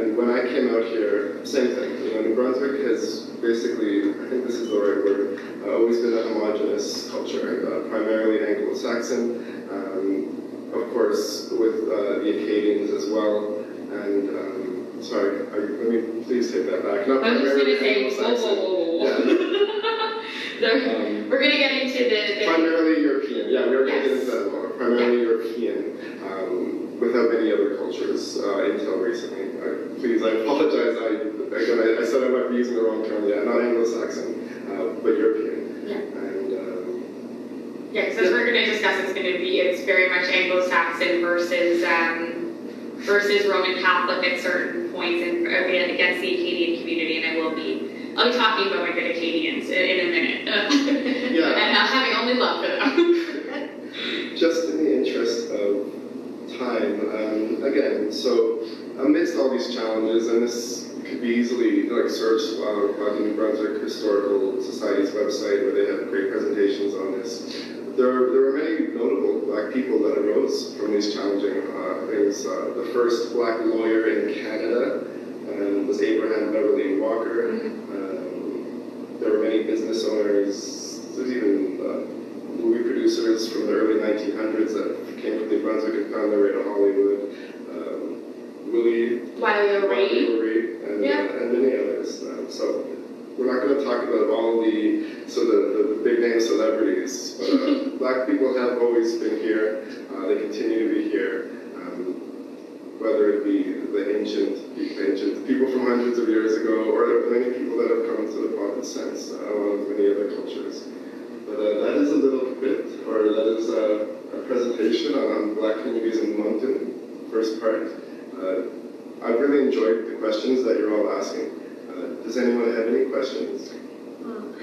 and when I came out here, same thing. You know, New Brunswick has basically, I think this is the right word, uh, always been a homogenous culture, uh, primarily Anglo-Saxon, um, of course, with uh, the Acadians as well, and um, sorry, are you, let me please take that back. Not I was just gonna say, whoa, whoa, whoa, whoa, Yeah. Um, We're gonna get into the, the Primarily European, yeah, we are going to get Yes. into that more. Primarily European, um, without many other cultures uh, until recently. I, please, I apologize. I, again, I, I said I might be using the wrong term. Yeah, not Anglo-Saxon, uh, but European. Yeah. And um, Yeah, because as we're gonna discuss, it's gonna be, it's very much Anglo-Saxon versus, um, versus Roman Catholic at certain points and again, against the Acadian community, and I will be, I'll be talking about my good Acadians in, in a minute. Yeah. And not having only love for them. just in the interest of time, um, again, so amidst all these challenges, and this could be easily like searched uh, on the New Brunswick Historical Society's website where they have great presentations on this. There are, there are many notable black people that arose from these challenging uh, things. Uh, the first black lawyer in Canada um, was Abraham Beverly Walker. Um, there were many business owners. There's even uh, movie producers from the early 1900s that came from New Brunswick and found their way to Hollywood. Um, Willie O'Ree. O'Ree, and, Yeah. and many others. Um, so we're not going to talk about all the so the, the, the big name celebrities, but uh, black people have always been here. Uh, they continue to be here. Um, whether it be the ancient, the ancient people from hundreds of years ago, or the many people that have come to the province since, uh, along with many other cultures. But uh, that is a little bit, or that is uh, a presentation on, black communities in Moncton, first part. Uh, I've really enjoyed the questions that you're all asking. Uh, does anyone have any questions? Um,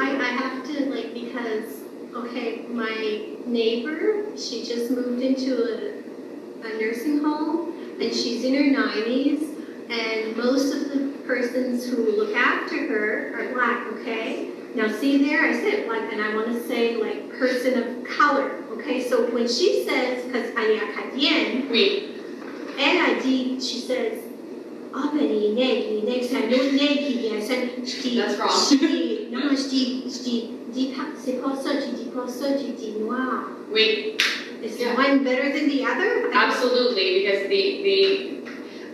I. I have to like because okay, my neighbor she just moved into a, a nursing home and she's in her nineties and most of the persons who look after her are black. Okay, now see there I said like, and I want to say like person of color. Okay, so when she says because I acadienne Oui. elle a dit she says ah ben les nègres les nègres c'est un autre nègre qui vient ça je That's wrong. je dis non je dis je dis dis pas c'est pas ça tu dis pas ça tu dis noir Oui. is Yeah. one better than the other Absolutely, because the the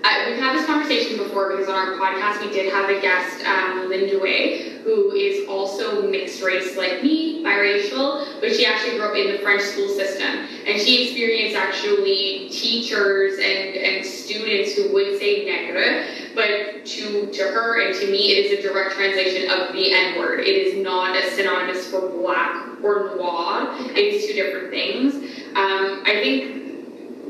uh, we've had this conversation before because on our podcast we did have a guest, um, Linda Way, who is also mixed race like me, biracial, but she actually grew up in the French school system, and she experienced actually teachers and and students who would say negre, but to to her and to me it is a direct translation of the N word. It is not a synonymous for black or noir. It is two different things. Um, I think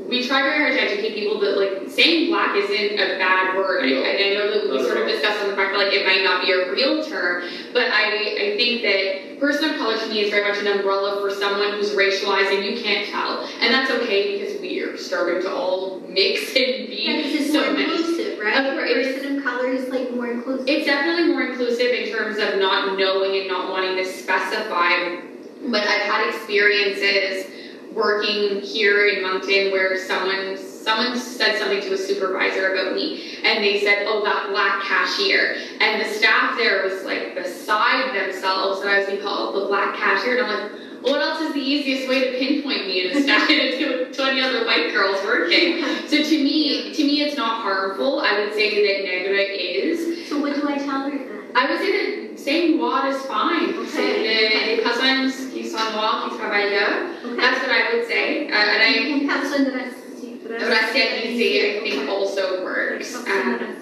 we try very hard to educate people that like saying black isn't a bad word. I, No. and I know that we Not sort of all. discussed on the fact that like it might not be a real term, but I I think that person of color to me is very much an umbrella for someone who's racialized and you can't tell, and that's okay because we are starting to all mix and be yeah, because it's so more many. inclusive right Of course, person of color is like more inclusive It's definitely more inclusive in terms of not knowing and not wanting to specify. But I've had experiences working here in Moncton where someone someone said something to a supervisor about me and they said, Oh, that black cashier. And the staff there was like beside themselves and I was being called the black cashier and I'm like, well, what else is the easiest way to pinpoint me in the staff to 20 other white girls working? So to me, to me it's not harmful. I would say that Negra is. so what do I tell her then I would say that saying what is fine. Okay. cousins qui sont noirs qui travaillent okay That's what I would say. Uh, and I, Une personne I think also works. Personne.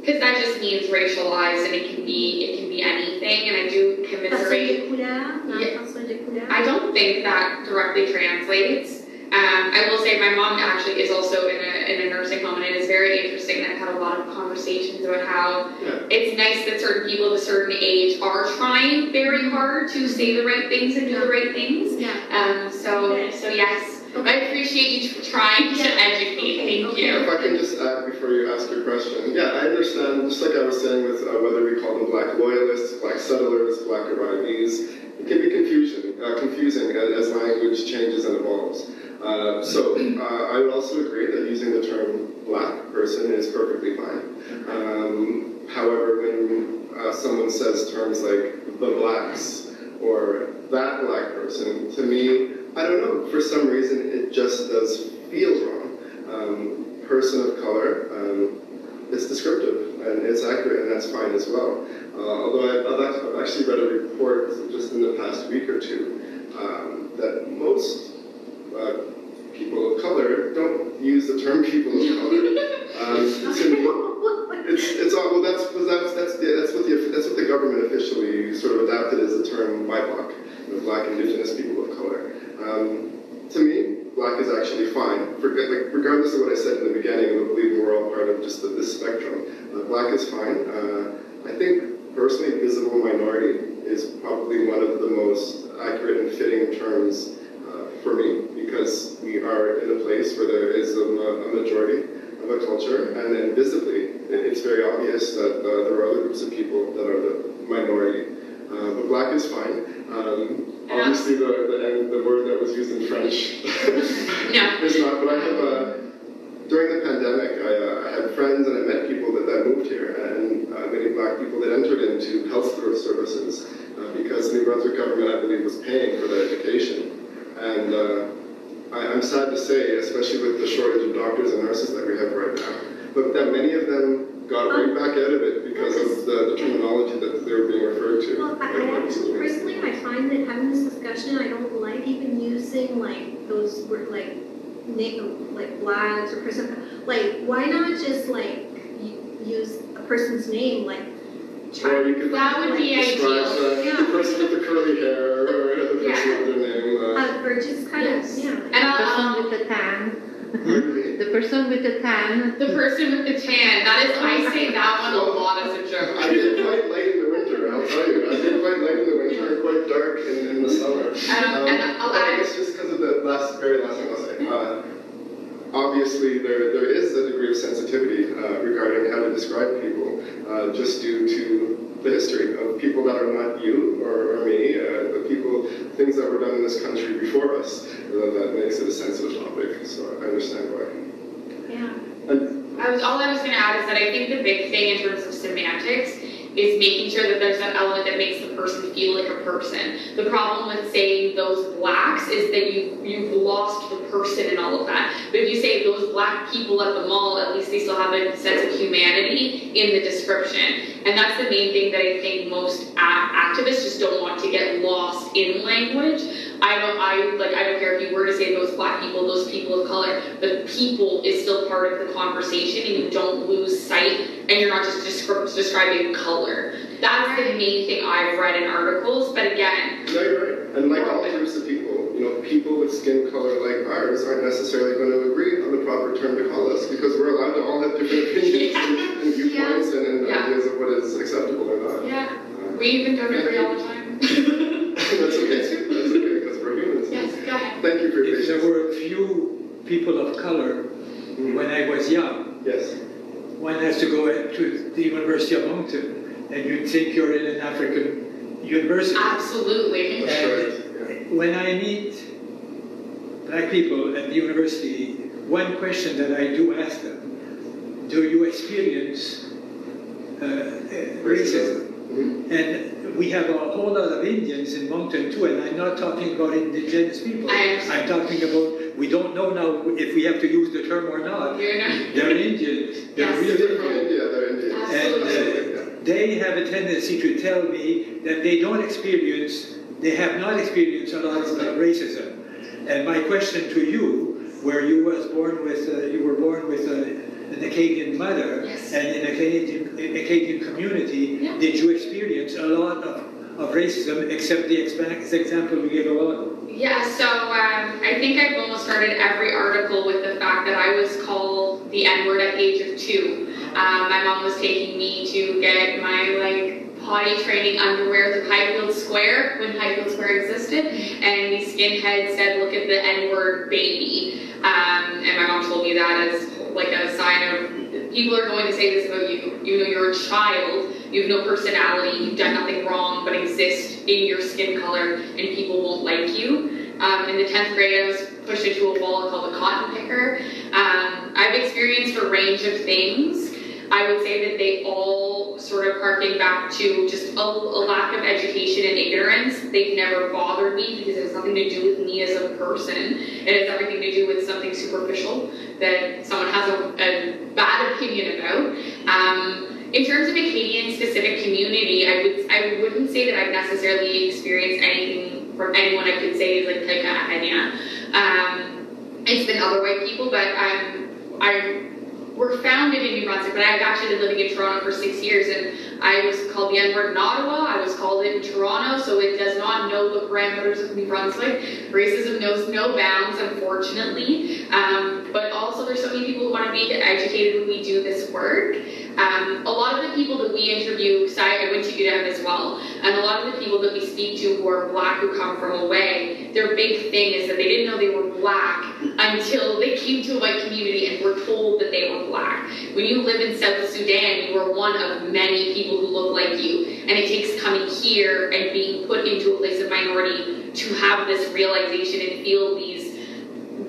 Because that just means racialized and it can be, it can be anything. And I do Personne commiserate. de couleur, non, Yeah. personne. I don't think that directly translates. Um, I will say my mom actually is also in a, in a nursing home and it is very interesting. I've had a lot of conversations about how Yeah. it's nice that certain people of a certain age are trying very hard to say the right things and do the right things. Yeah. Um, so, Okay. so yes, I appreciate you tr- trying to educate. Thank okay. you. If I can just add before you ask your question, yeah, I understand, just like I was saying with uh, whether we call them black loyalists, black settlers, black arrivees, it can be confusion, uh, confusing as, as language changes and evolves. Uh, so uh, I would also agree that using the term black person is perfectly fine. Um, however, when uh, someone says terms like the blacks or that black person, to me, I don't know, for some reason it just does feel wrong. Um, person of color, um, it's descriptive and it's accurate and that's fine as well. Uh, although I've, I've actually read a report just in the past week or two um, that most uh, people of color don't use the term people of color. Um, it's, it's all, well, that's, that's, that's, the, that's what the, that's what the government officially sort of adapted as the term BIPOC, you know, Black Indigenous People of Color. Um, to me, black is actually fine, for, like, regardless of what I said in the beginning, I believe we're all part of just the, this spectrum. Uh, black is fine. Uh, I think personally, visible minority is probably one of the most accurate and fitting terms uh, for me because we are in a place where there is a, a majority of a culture, and then visibly, it's very obvious that uh, there are other groups of people that are the minority. Uh, but black is fine. Um, obviously, the, the, the word that was used in French No. is not, but I have, uh, during the pandemic, I, uh, I had friends and I met people that, moved here, and uh, many black people that entered into health services uh, because the New Brunswick government, I believe, was paying for their education. And I'm sad to say, especially with the shortage of doctors and nurses that we have right now, but that many of them got right back out of it because of the, the terminology that they were being referred to. Well, I, I actually, personally, I find that having this discussion, I don't like even using like those word like like blacks or person, like, why not just like use a person's name, like. Or you could That would be like, describe ideal. the, Yeah. the person with the curly hair or the person with their name. Uh, Uh, or just kind of, Yes. yeah. And The I'll, person with the tan. Really? The person with the tan. the person with the tan, that is, I say that one a lot as a I joke. I get quite light in the winter, I'll tell you. I get quite light in the winter and quite dark in, in the summer. Um, and I'll but I add- guess just because of the last, very last thing I'll say. Uh, obviously, there, there is a degree of sensitivity uh, regarding how to describe people, uh, just due to the history of people that are not you or, or me, uh, the people, things that were done in this country before us, uh, that makes it a sensitive topic. So I understand why. Yeah. And I was, all I was gonna add is that I think the big thing in terms of semantics is making sure that there's that element that makes the person feel like a person. The problem with saying those blacks is that you, you've lost the person and all of that. But if you say those black people at the mall, at least they still have a sense of humanity in the description. And that's the main thing that I think most activists just don't want to get lost in language. I don't, I, like, I don't care if you were to say those black people, those people of color, but people is still part of the conversation and you don't lose sight and you're not just descri- describing color. That's the main thing I've read in articles, but again, No, you're right. And like all groups of people, you know, people with skin color like ours aren't necessarily going to agree on the proper term to call us because we're allowed to all have different opinions and, and viewpoints and, and Yeah. ideas of what is acceptable or not. yeah, Uh, we even don't agree all the time. that's okay too. That's okay because we're humans. Yes, go ahead. Thank you for your If there were a few people of color when I was young, Yes. one has to go to the University of Moncton, and you'd think you're in an African university. Absolutely. That's correct. Yeah. When I meet black people at the university, one question that I do ask them, do you experience uh, racism? Mhm. And we have a whole lot of Indians in Moncton too, and I'm not talking about indigenous people. I understand. I'm talking about, we don't know now if we have to use the term or not. You're not- They're Indians, they're Yes. real They're from India. They're Indian. and Absolutely, yeah. uh, they have a tendency to tell me that they don't experience, they have not experienced a lot of uh, racism. And my question to you, where you was born with, uh, you were born with uh, an Acadian mother, Yes. and in a Canadian, in Acadian community, Yeah. did you experience a lot of, of racism, except the example we gave a lot? Yeah, so um, I think I've almost started every article with the fact that I was called the N word at the age of two. Um, my mom was taking me to get my like potty training underwear at Highfield Square when Highfield Square existed, and the skinhead said, "Look at the N word baby," um, and my mom told me that as like a sign of people are going to say this about you. You know, you're a child. You have no personality. You've done nothing wrong, but exist in your skin color, and people won't like you. Um, in the 10th grade, I was pushed into a wall called a cotton picker. Um, I've experienced a range of things. I would say that they all sort of harken back to just a, a lack of education and ignorance. They've never bothered me because it has nothing to do with me as a person. It has everything to do with something superficial that someone has a, a bad opinion about. Um, in terms of Acadian specific community, I would I wouldn't say that I've necessarily experienced anything from anyone I could say is like Tika Ahania. Um, it's been other white people, but um, I were founded in New Brunswick, but I've actually been living in Toronto for six years, and I was called the N-word in Ottawa. I was called it in Toronto, so it does not know the parameters of New Brunswick. Racism knows no bounds, unfortunately. Um, but also, there's so many people who want to be educated when we do this work. Um, a lot of the people that we interview, because I, went to UW as well, and a lot of the people that we speak to who are black who come from away, their big thing is that they didn't know they were black until they came to a white community and were told that they were black. When you live in South Sudan, you are one of many people who look like you, and it takes coming here and being put into a place of minority to have this realization and feel these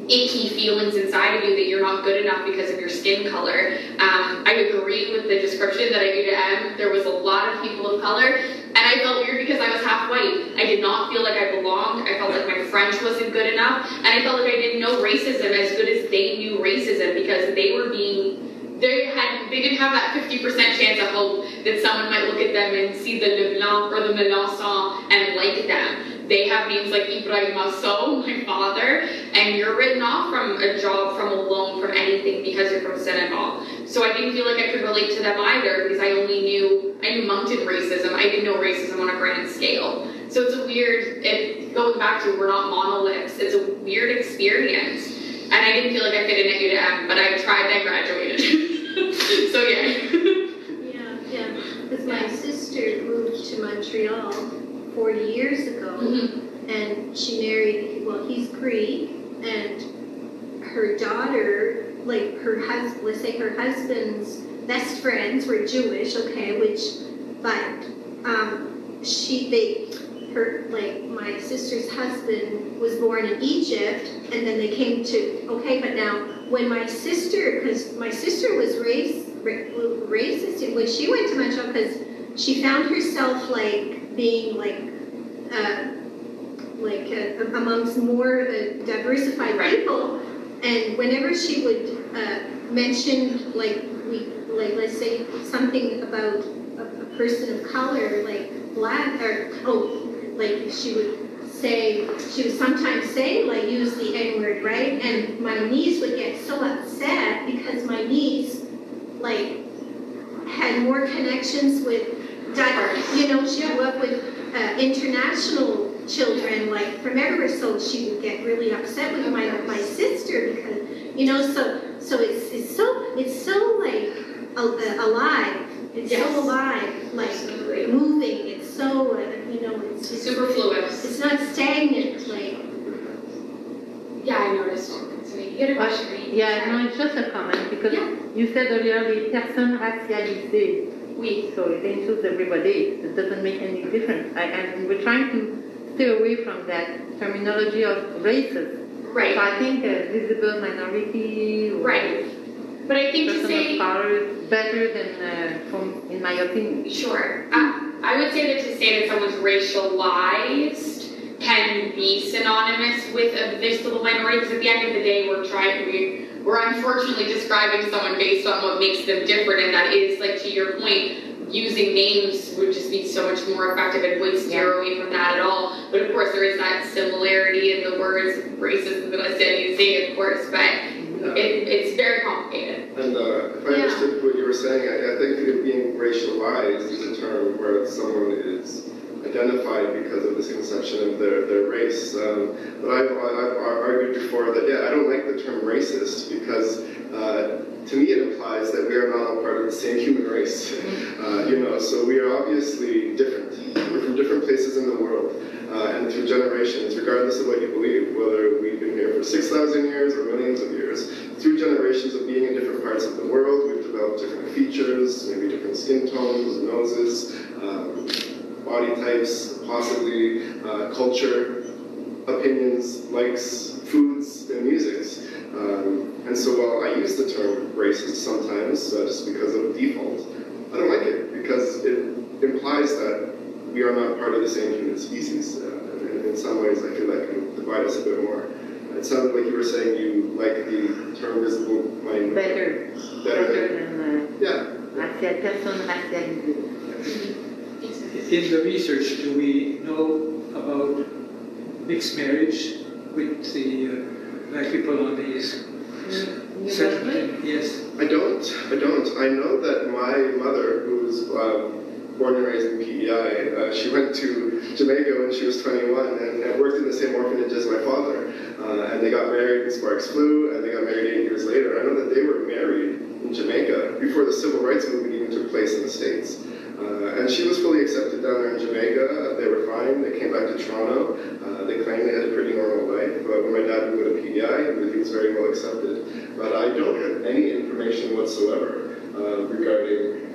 icky feelings inside of you that you're not good enough because of your skin color. Um, I agree with the description that I gave to M. There was a lot of people of color, and I felt weird because I was half white. I did not feel like I belonged. I felt like my French wasn't good enough, and I felt like I didn't know racism as good as they knew racism because they were being, they had, they didn't have that 50% chance of hope that someone might look at them and see the Leblanc or the Melanson and like them. They have names like Ibrahim Asso, my father, and you're written off from a job, from a loan, from anything because you're from Senegal. So I didn't feel like I could relate to them either because I only knew, I knew Moncton racism. I didn't know racism on a grand scale. So it's a weird, it, going back to we're not monoliths, it's a weird experience. And I didn't feel like I fit in at UDM, but I tried and I graduated. so yeah. Yeah, yeah, because my sister moved to Montreal forty years ago, Mhm. and she married, well, he's Greek, and her daughter, like her husband, let's say her husband's best friends were Jewish, okay, which, but, um, she, they, her, like, my sister's husband was born in Egypt, and then they came to, okay, but now, when my sister, because my sister was raised, ra- racist, when she went to Montreal, because she found herself like being like, uh, like uh, amongst more the diversified Right. people, and whenever she would uh, mention like we like let's say something about a, a person of color like black or oh like she would say she would sometimes say like use the N word right, and my niece would get so upset because my niece like had more connections with di- you know she grew up with uh, international children like from everywhere so she would get really upset with my my sister because you know so so it's it's so it's so like uh, alive it's Yes. so alive like Absolutely. moving it's so uh, you know it's, it's Super fluid. it's not stagnant like Yeah, I noticed. So you get a question, right? Yeah, no, it's just a comment because Yeah. you said earlier les personnes racialisées. We. So it includes everybody. It doesn't make any difference. I, and we're trying to stay away from that terminology of races. Right. So I think uh, visible minority or Right. But I think to say is better than, uh, from, in my opinion. Sure. Uh, I would say that to say that someone's racialized can be synonymous with a visible minority because at the end of the day we're trying we we're unfortunately describing someone based on what makes them different and that is like to your point using names would just be so much more effective and wouldn't steer Yeah. away from that at all but of course there is that similarity in the words racism that I said you say of course but it, it's very complicated And uh, if I Yeah. understood what you were saying, I, I think that being racialized is a term where someone is identified because of this conception of their, their race. Um, but I've, I've argued before that, yeah, I don't like the term racist because uh, to me it implies that we are not all part of the same human race. Uh, you know, so we are obviously different. We're from different places in the world. Uh, and through generations, regardless of what you believe, whether we've been here for 6,000 years or millions of years, through generations of being in different parts of the world, we've developed different features, maybe different skin tones, noses, um, body types, possibly uh, culture, opinions, likes, foods, and musics. Um, and so while I use the term racist sometimes, uh, just because of default, I don't like it because it implies that we are not part of the same human species. Uh, and in some ways, I feel that can divide us a bit more. It sounded like you were saying you like the term visible minority. Better. Better Better than- Yeah. uh, racial, personne racialisée. In the research, do we know about mixed marriage with the uh, black people on these You settlement? Yes. I don't. I don't. I know that my mother, who was um, born and raised in PEI, uh, she went to Jamaica when she was 21 and, and worked in the same orphanage as my father. Uh, and they got married when Sparks flew, and they got married eight years later. I know that they were married in Jamaica before the civil rights movement even took place in the States. Uh, and she was fully accepted down there in Jamaica. They were fine. They came back to Toronto. Uh, they claimed they had a pretty normal life. But when my dad go to PEI, he was very well accepted. But I don't have any information whatsoever uh, regarding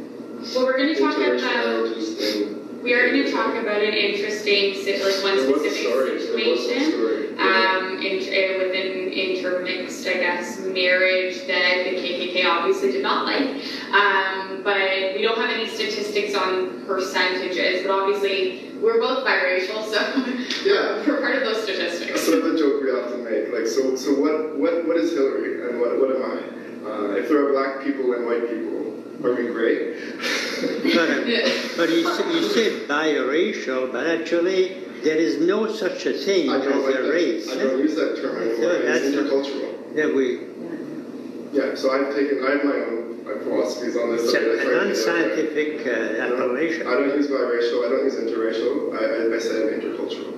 well we're going to talk about and we are going to talk about an interesting like one There was a specific situation um, in, uh, with an intermixed, I guess, marriage that the KKK obviously did not like. Um, but we don't have any statistics on percentages, but obviously we're both biracial, so Yeah. we're part of those statistics. So the joke we often make, like, so, so what, what, what is Hillary and what, what am I? Uh, if there are black people and white people, are we great? But, but you, say- you say biracial, but actually there is no such a thing as like a that. race. I don't use that term anymore. Yeah, It's intercultural. That we, Yeah, so I've taken, I have my own my philosophies on this. it's that I try an to get out there. unscientific uh, I don't- appellation. I don't use biracial, I don't use interracial, I, I, I said intercultural.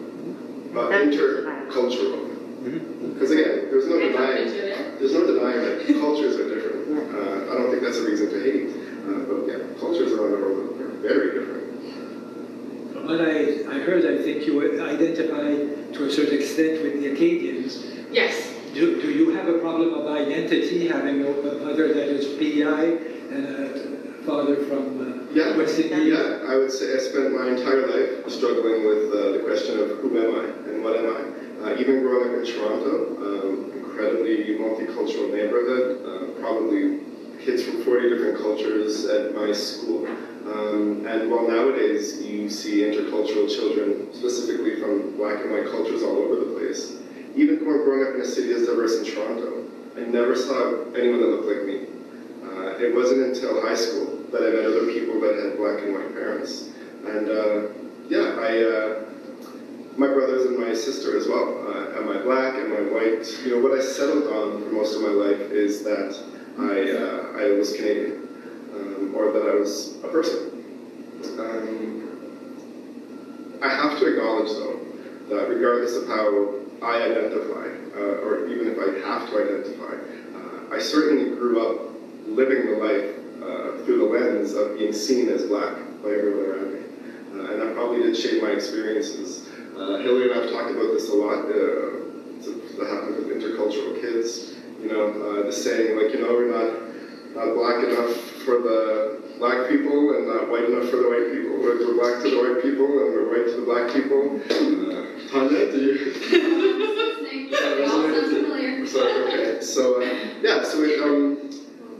Uh, That's- intercultural. Because again, there's no denying, there's no denying that cultures are different. Uh, I don't think that's a reason to hate. Uh, but yeah, cultures around the world are very different. From what I, I heard, I think you identify to a certain extent with the Acadians. Yes. Do, do you have a problem of identity, having a a mother that is PI and a father from Yeah. uh, West Indies? Yeah, I would say I spent my entire life struggling with uh, the question of who am I and what am I. Uh, even growing up in Toronto, um, incredibly multicultural neighborhood, uh, probably kids from 40 different cultures at my school. Um, and while nowadays you see intercultural children, specifically from black and white cultures all over the place, even growing up in a city as diverse in Toronto, I never saw anyone that looked like me. Uh, it wasn't until high school that I met other people that had black and white parents. And uh, yeah, I, uh, my brothers and my sister as well. Uh, am I black? Am I white? You know, what I settled on for most of my life is that I, uh, I was Canadian, um, or that I was a person. Um, I have to acknowledge, though, that regardless of how I identify, uh, or even if I have to identify, uh, I certainly grew up living the life uh, through the lens of being seen as black by everyone around me. Uh, and that probably did shape my experiences. Uh, Hillary and I have talked about this a lot, uh, that happens with intercultural kids. You know, uh, the saying, like, you know, we're not, not black enough for the black people and not white enough for the white people. We're, we're black to the white people and we're white to the black people. Uh, Tanya, do you? They all sound familiar. Sorry, okay. So, uh, yeah, so it, um,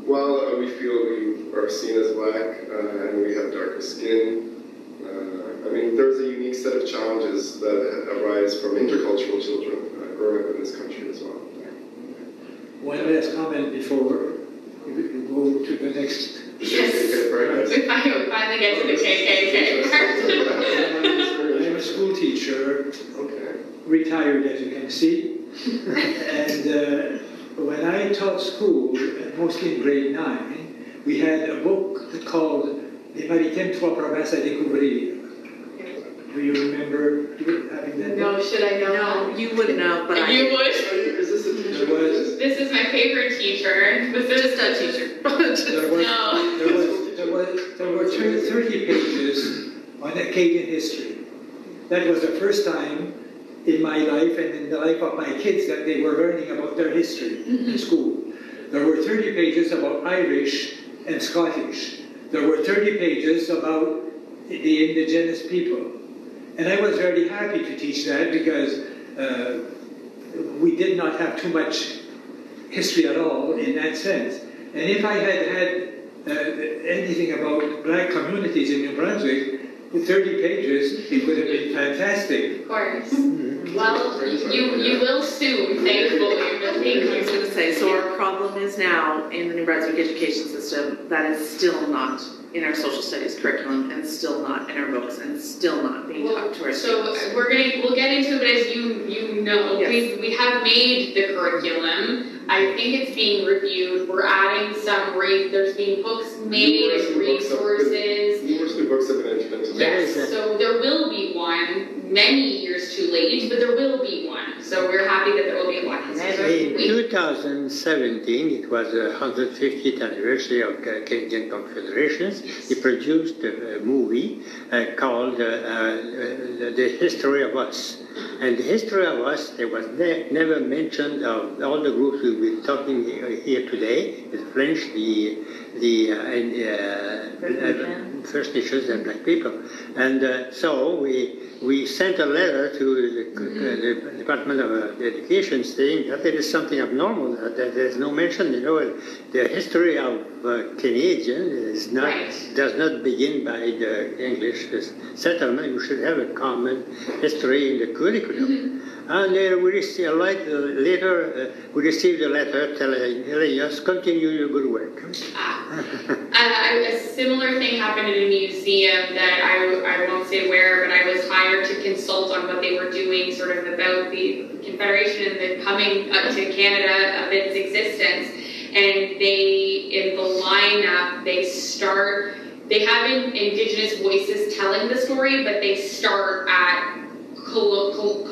while uh, we feel we are seen as black uh, and we have darker skin, uh, I mean, there's a unique set of challenges that arise from intercultural children uh, growing up in this country as well. One last comment before we go to the next. Yes. Okay, very. We finally, get to the KKK part. I'm a school teacher, Okay. retired as you can see. And uh, when I taught school, uh, mostly in grade nine, we had a book called Les Maritimes Trois Provinces à découvrir. Do you remember having that? book? No, should I know? No, you would know, but I. You would. Is this a teacher? There was- This is my favorite teacher. This is Just a teacher. There was, No. there was, there was, there were thir- thirty pages on Acadian history. That was the first time in my life and in the life of my kids that they were learning about their history in school. There were thirty pages about Irish and Scottish. There were thirty pages about the indigenous people. And I was very happy to teach that because uh, we did not have too much history at all in that sense. And if I had had uh, anything about black communities in New Brunswick, with 30 pages, it would have been fantastic. Of course. Well, you, you will soon, thankfully, but thank I was you. gonna say, so our problem is now in the New Brunswick education system, that is still not in our social studies curriculum, and still not in our books, and still not being taught to our So students. we're gonna, we'll get into it as you, you know, Yes. we, we have made the curriculum. I think it's being reviewed, we're adding some, re- there's being books made, Numerous books resources. Numerous new books have been entered into There Yes, so there will be one, many years too late, but there will be one. So we're happy that there will be one. In 2017, it was the 150th anniversary of Ca- Canadian Confederation. He produced a, a movie uh, called uh, uh, The History of Us. And the history of us, there was ne- never mentioned of all the groups we've been talking here here today, the French, the, the uh, uh, Nations. First Nations and black people. And uh, so we, we sent a letter to the, the Department of uh, Education saying that there is something abnormal, that that there's no mention, you know, the history of uh, Canadian is not, Right. does not begin by the English settlement. We should have a common history in the curriculum. And uh, we received a light, uh, later, uh, we received a letter telling, us, continue your good work. Uh, a similar thing happened in a museum that I, I won't say where, but I was hired to consult on what they were doing, sort of about the Confederation and the coming uh, to Canada of its existence. And they, in the lineup, they start, they have in, Indigenous voices telling the story, but they start at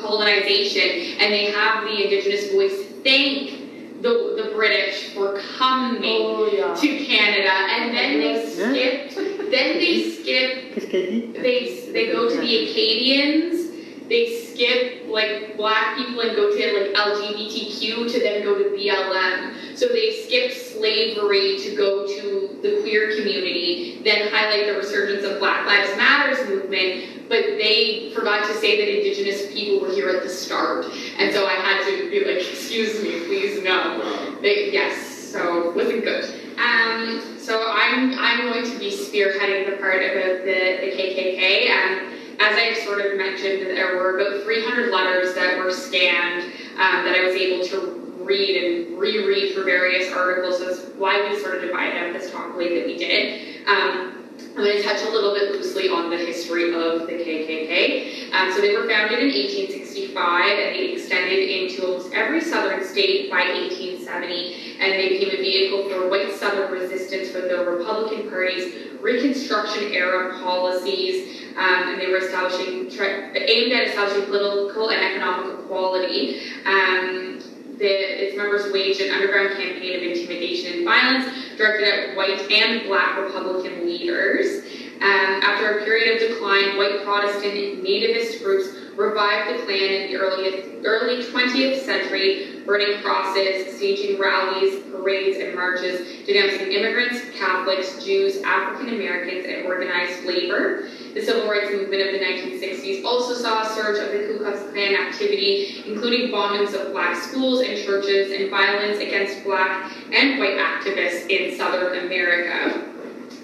colonization, and they have the Indigenous voice thank the, the British for coming Oh, yeah. to Canada, and then they skip. Then they skip. They they go to the Acadians. They skip like black people and go to like LGBTQ to then go to BLM. So they skip slavery to go to the queer community, then highlight the resurgence of Black Lives Matters movement, but they forgot to say that Indigenous people were here at the start. And so I had to be like, excuse me, please no. They, yes, so wasn't good. Um, so I'm I'm going to be spearheading the part about the, the KKK. Um, as I sort of mentioned, there were about 300 letters that were scanned um, that I was able to read and reread for various articles. That's why we sort of divided up this talk the way that we did. Um, I'm going to touch a little bit loosely on the history of the KKK. Um, so they were founded in 1865 and they extended into almost every southern state by 1870 and they became a vehicle for white southern resistance for the Republican Party's Reconstruction era policies um, and they were establishing, aimed at establishing political and economic equality. Um, the, its members waged an underground campaign of intimidation and violence directed at white and black Republican leaders. Um, after a period of decline, white Protestant nativist groups revived the Klan in the early, early 20th century, burning crosses, staging rallies, parades, and marches, denouncing immigrants, Catholics, Jews, African Americans, and organized labor. The civil rights movement of the 1960s also saw a surge of the Ku Klux Klan activity, including bombings of black schools and churches and violence against black and white activists in Southern America.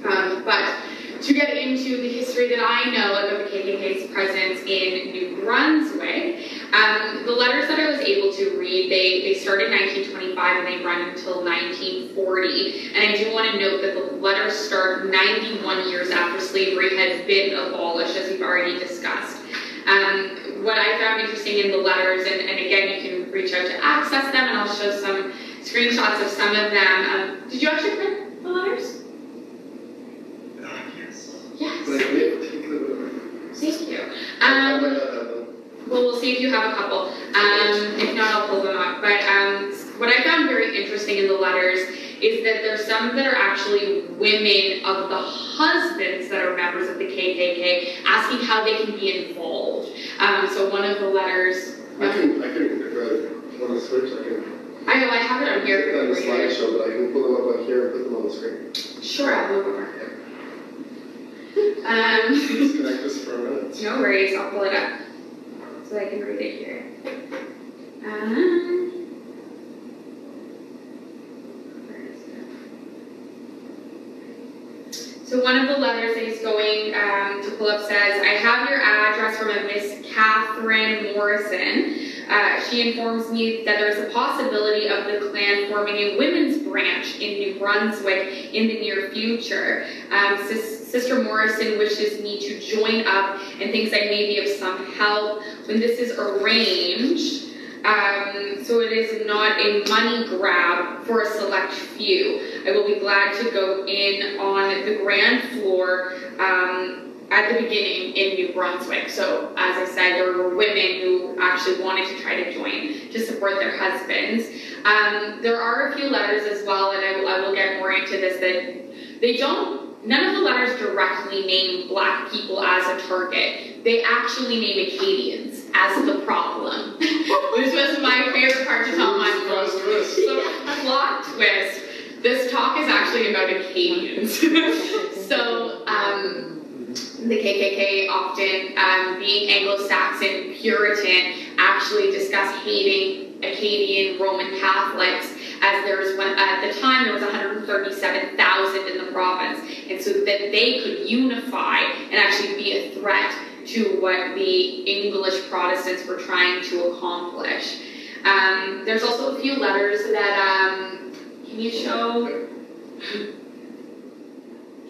Um, but to get into the history that I know about the KKK's presence in New Brunswick, um, the letters that I was able to read, they, they start in 1925 and they run until 1940. And I do want to note that the letters start 91 years after slavery had been abolished, as we've already discussed. Um, what I found interesting in the letters, and, and, again, you can reach out to access them, and I'll show some screenshots of some of them. Um, did you actually print the letters? Yes. Thank you. Um, well, we'll see if you have a couple. Um, if not, I'll pull them up. But um, what I found very interesting in the letters is that there's some that are actually women of the husbands that are members of the KKK asking how they can be involved. Um, so one of the letters. I can, I can, if I want to switch, I can. I know, I have it on here. on the slideshow, but I can pull them up on here and put them on the screen. Sure, I'll move over. Um, Disconnect this for a minute. No worries, I'll pull it up so I can read it here. Um, so one of the letters that he's going um, to pull up says, I have your address from a Miss Catherine Morrison. Uh, she informs me that there's a possibility of the Klan forming a women's branch in New Brunswick in the near future. Um, Sister Morrison wishes me to join up and thinks I may be of some help when this is arranged. Um, so it is not a money grab for a select few. I will be glad to go in on the grand floor um, at the beginning in New Brunswick. So as I said, there were women who actually wanted to try to join to support their husbands. Um, there are a few letters as well, and I will, I will get more into this, that they don't none of the letters directly name black people as a target. They actually name Acadians as the problem. this was my favorite part to tell my twist. So, plot twist. This talk is actually about Acadians. so, um, the KKK often, um, being Anglo-Saxon Puritan, actually discuss hating Acadian Roman Catholics as there was one, at the time there was 137,000 in the province, and so that they could unify and actually be a threat to what the English Protestants were trying to accomplish. Um, there's also a few letters that, um, can you show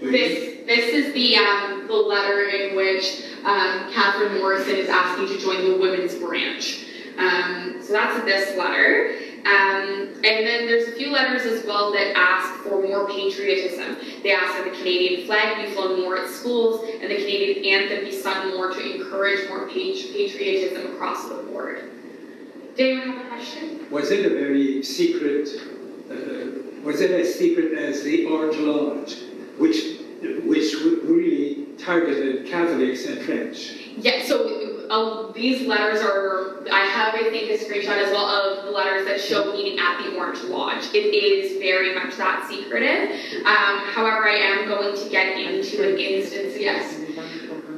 this? This is the um, the letter in which um, Catherine Morrison is asking to join the women's branch. Um, so that's this letter. Um, and then there's a few letters as well that ask for more patriotism. They ask that the Canadian flag be flown more at schools and the Canadian anthem be sung more to encourage more patri- patriotism across the board. Did anyone have a question? Was it a very secret, uh, was it as secret as the Orange Lodge, which, which really targeted Catholics and French? Yeah, so uh, these letters are, I have, I think, a screenshot as well of the letters that show meeting at the Orange Lodge. It is very much that secretive. Um, however, I am going to get into an instance, yes.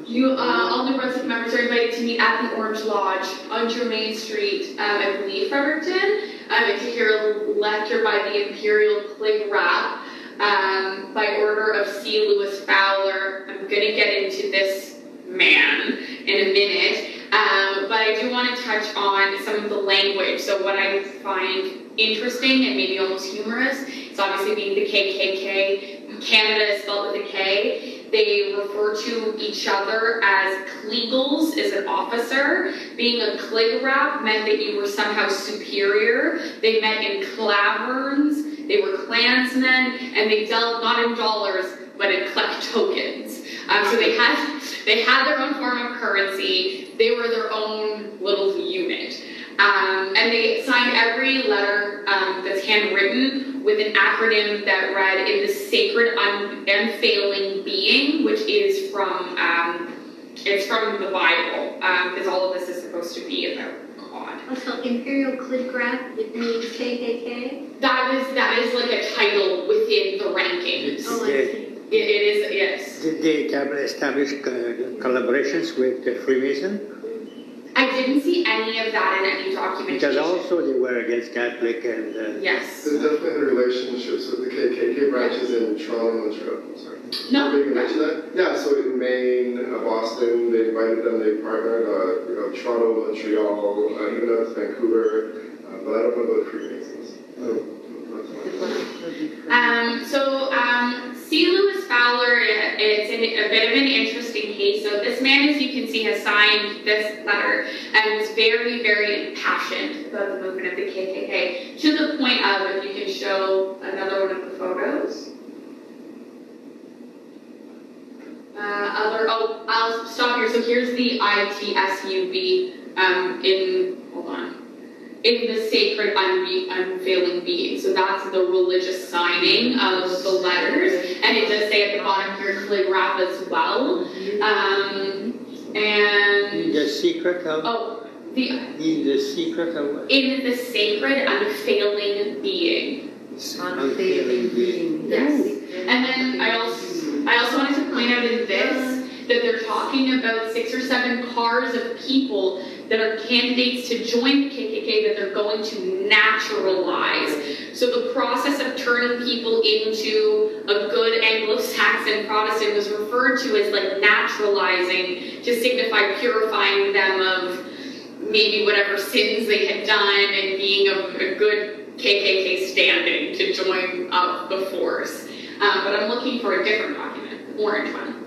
You, uh, all New Brunswick members are invited to meet at the Orange Lodge on Germain Street, um, I believe, Fredericton, um, hear a lecture by the Imperial Kligrapp um, by order of C. Lewis Fowler. I'm going to get into this man in a minute, um, but I do want to touch on some of the language. So, what I find interesting and maybe almost humorous is obviously being the KKK. Canada is spelled with a K. They refer to each other as Kleagles as an officer. Being a Kligrapp meant that you were somehow superior. They met in klaverns. They were Klansmen, and they dealt not in dollars but in klectokens. Um, so they had they had their own form of currency. They were their own little unit. Um, and they signed every letter um, that's handwritten with an acronym that read in the sacred un- unfailing being, which is from um, it's from the Bible, because all of this is supposed to be about God. Also, Imperial Kligrapp, it means KKK. That is that is like a title within the rankings. Oh, I see. It, it is yes. Did they establish collaborations with the Freemason? I didn't see any of that in any documentation. Because also they were against Catholic and uh, yes. There's definitely had relationships with the KKK branches in Toronto and Montreal. I'm sorry. No. Maybe mention that? Yeah, so in Maine, uh, Boston, they invited them, they partnered, uh, you know, Toronto, Montreal, uh, even out to Vancouver, uh, but I don't know about Freemasons. No, that's fine. Um, so, um, C. Lewis Fowler, it's a bit of an interesting case. So, this man, as you can see, has signed this letter and was very, very impassioned about the movement of the KKK to the point of, if you can show another one of the photos. Uh, other, oh, I'll stop here. So, here's the ITSUB um, in, hold on in the sacred unbe- unfailing being. So that's the religious signing of the letters, and it does say at the bottom here calligraph as well. Um, and the secret of oh, the in the secret of in the sacred unfailing being. Unfailing being. Yes. And then I also I also wanted to point out in this that they're talking about six or seven cars of people that are candidates to join the KKK that they're going to naturalize. So the process of turning people into a good Anglo-Saxon Protestant was referred to as like naturalizing to signify purifying them of maybe whatever sins they had done and being of a good KKK standing to join up the force. Um, but I'm looking for a different document, orange one.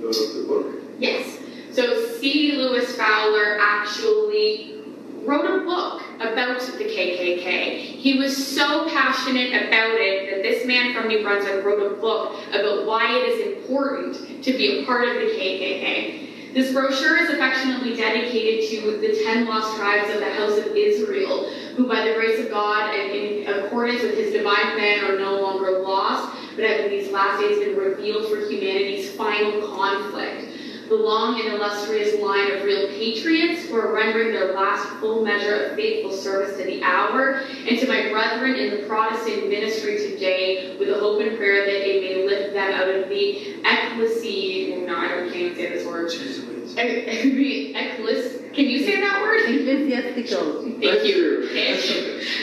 The, the book. Yes. So C. Lewis Fowler actually wrote a book about the KKK. He was so passionate about it that this man from New Brunswick wrote a book about why it is important to be a part of the KKK. This brochure is affectionately dedicated to the ten lost tribes of the House of Israel, who by the grace of God and in accordance with his divine plan are no longer lost, but have in these last days been revealed for humanity's final conflict the long and illustrious line of real patriots who are rendering their last full measure of faithful service to the hour, and to my brethren in the Protestant ministry today, with the hope and prayer that it may lift them out of the ecclesi. No, I don't can't even say this word. Jesuits. The eccles. Can you say that word? Ecclesiastical. Thank you.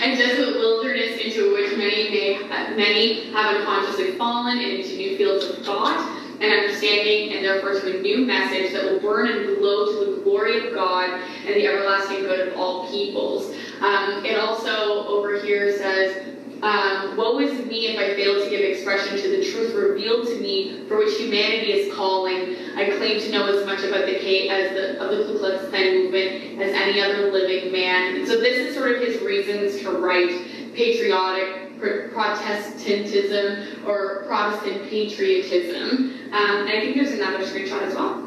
And desolate wilderness into which many may, many have unconsciously fallen and into new fields of thought. And understanding, and therefore to a new message that will burn and glow to the glory of God and the everlasting good of all peoples. Um, it also over here says, um, woe is me if I fail to give expression to the truth revealed to me for which humanity is calling. I claim to know as much about the K as the of the Ku Klux Klan movement as any other living man. And so this is sort of his reasons to write patriotic Protestantism or Protestant patriotism. Um, and I think there's another screenshot as well.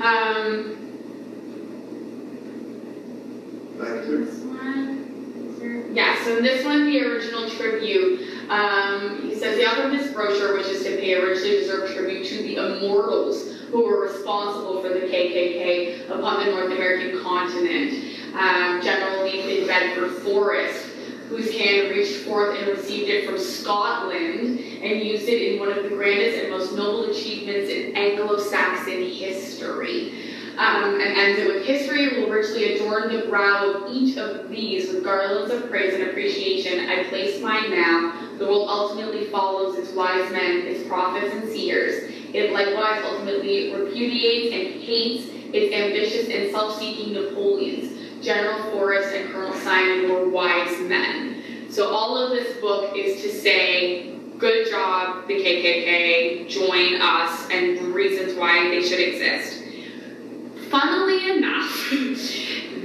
Um, this one. there- Yeah, so in this one, the original tribute, um, he says the author of this brochure wishes to pay a richly deserved tribute to the immortals who were responsible for the KKK upon the North American continent. Um, General Nathan Bedford Forrest, whose hand reached forth and received it from Scotland and used it in one of the grandest and most noble achievements in Anglo-Saxon history. Um, and ends it with history will richly adorn the brow of each of these with garlands of praise and appreciation. I place mine now. The world ultimately follows its wise men, its prophets and seers. It likewise ultimately repudiates and hates its ambitious and self-seeking Napoleons. General Forrest and Colonel Simon were wise men. So all of this book is to say, good job, the KKK, join us, and reasons why they should exist. Funnily enough,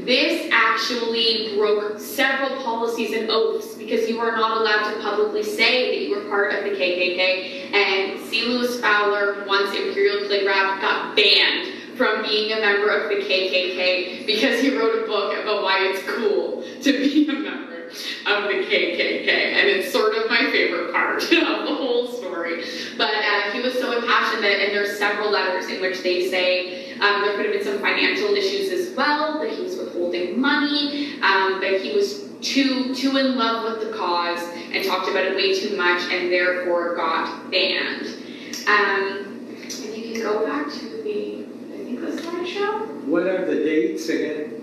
this actually broke several policies and oaths because you are not allowed to publicly say that you were part of the KKK. And C. Lewis Fowler, once Imperial Calligraph, got banned from being a member of the KKK because he wrote a book about why it's cool to be a member of the KKK. And it's sort of my favorite part of the whole story. But uh, he was so impassioned that, and there's several letters in which they say um, there could have been some financial issues as well, that he was withholding money, um, that he was too too in love with the cause and talked about it way too much and therefore got banned. Um, if you can go back to the slideshow. What are the dates again?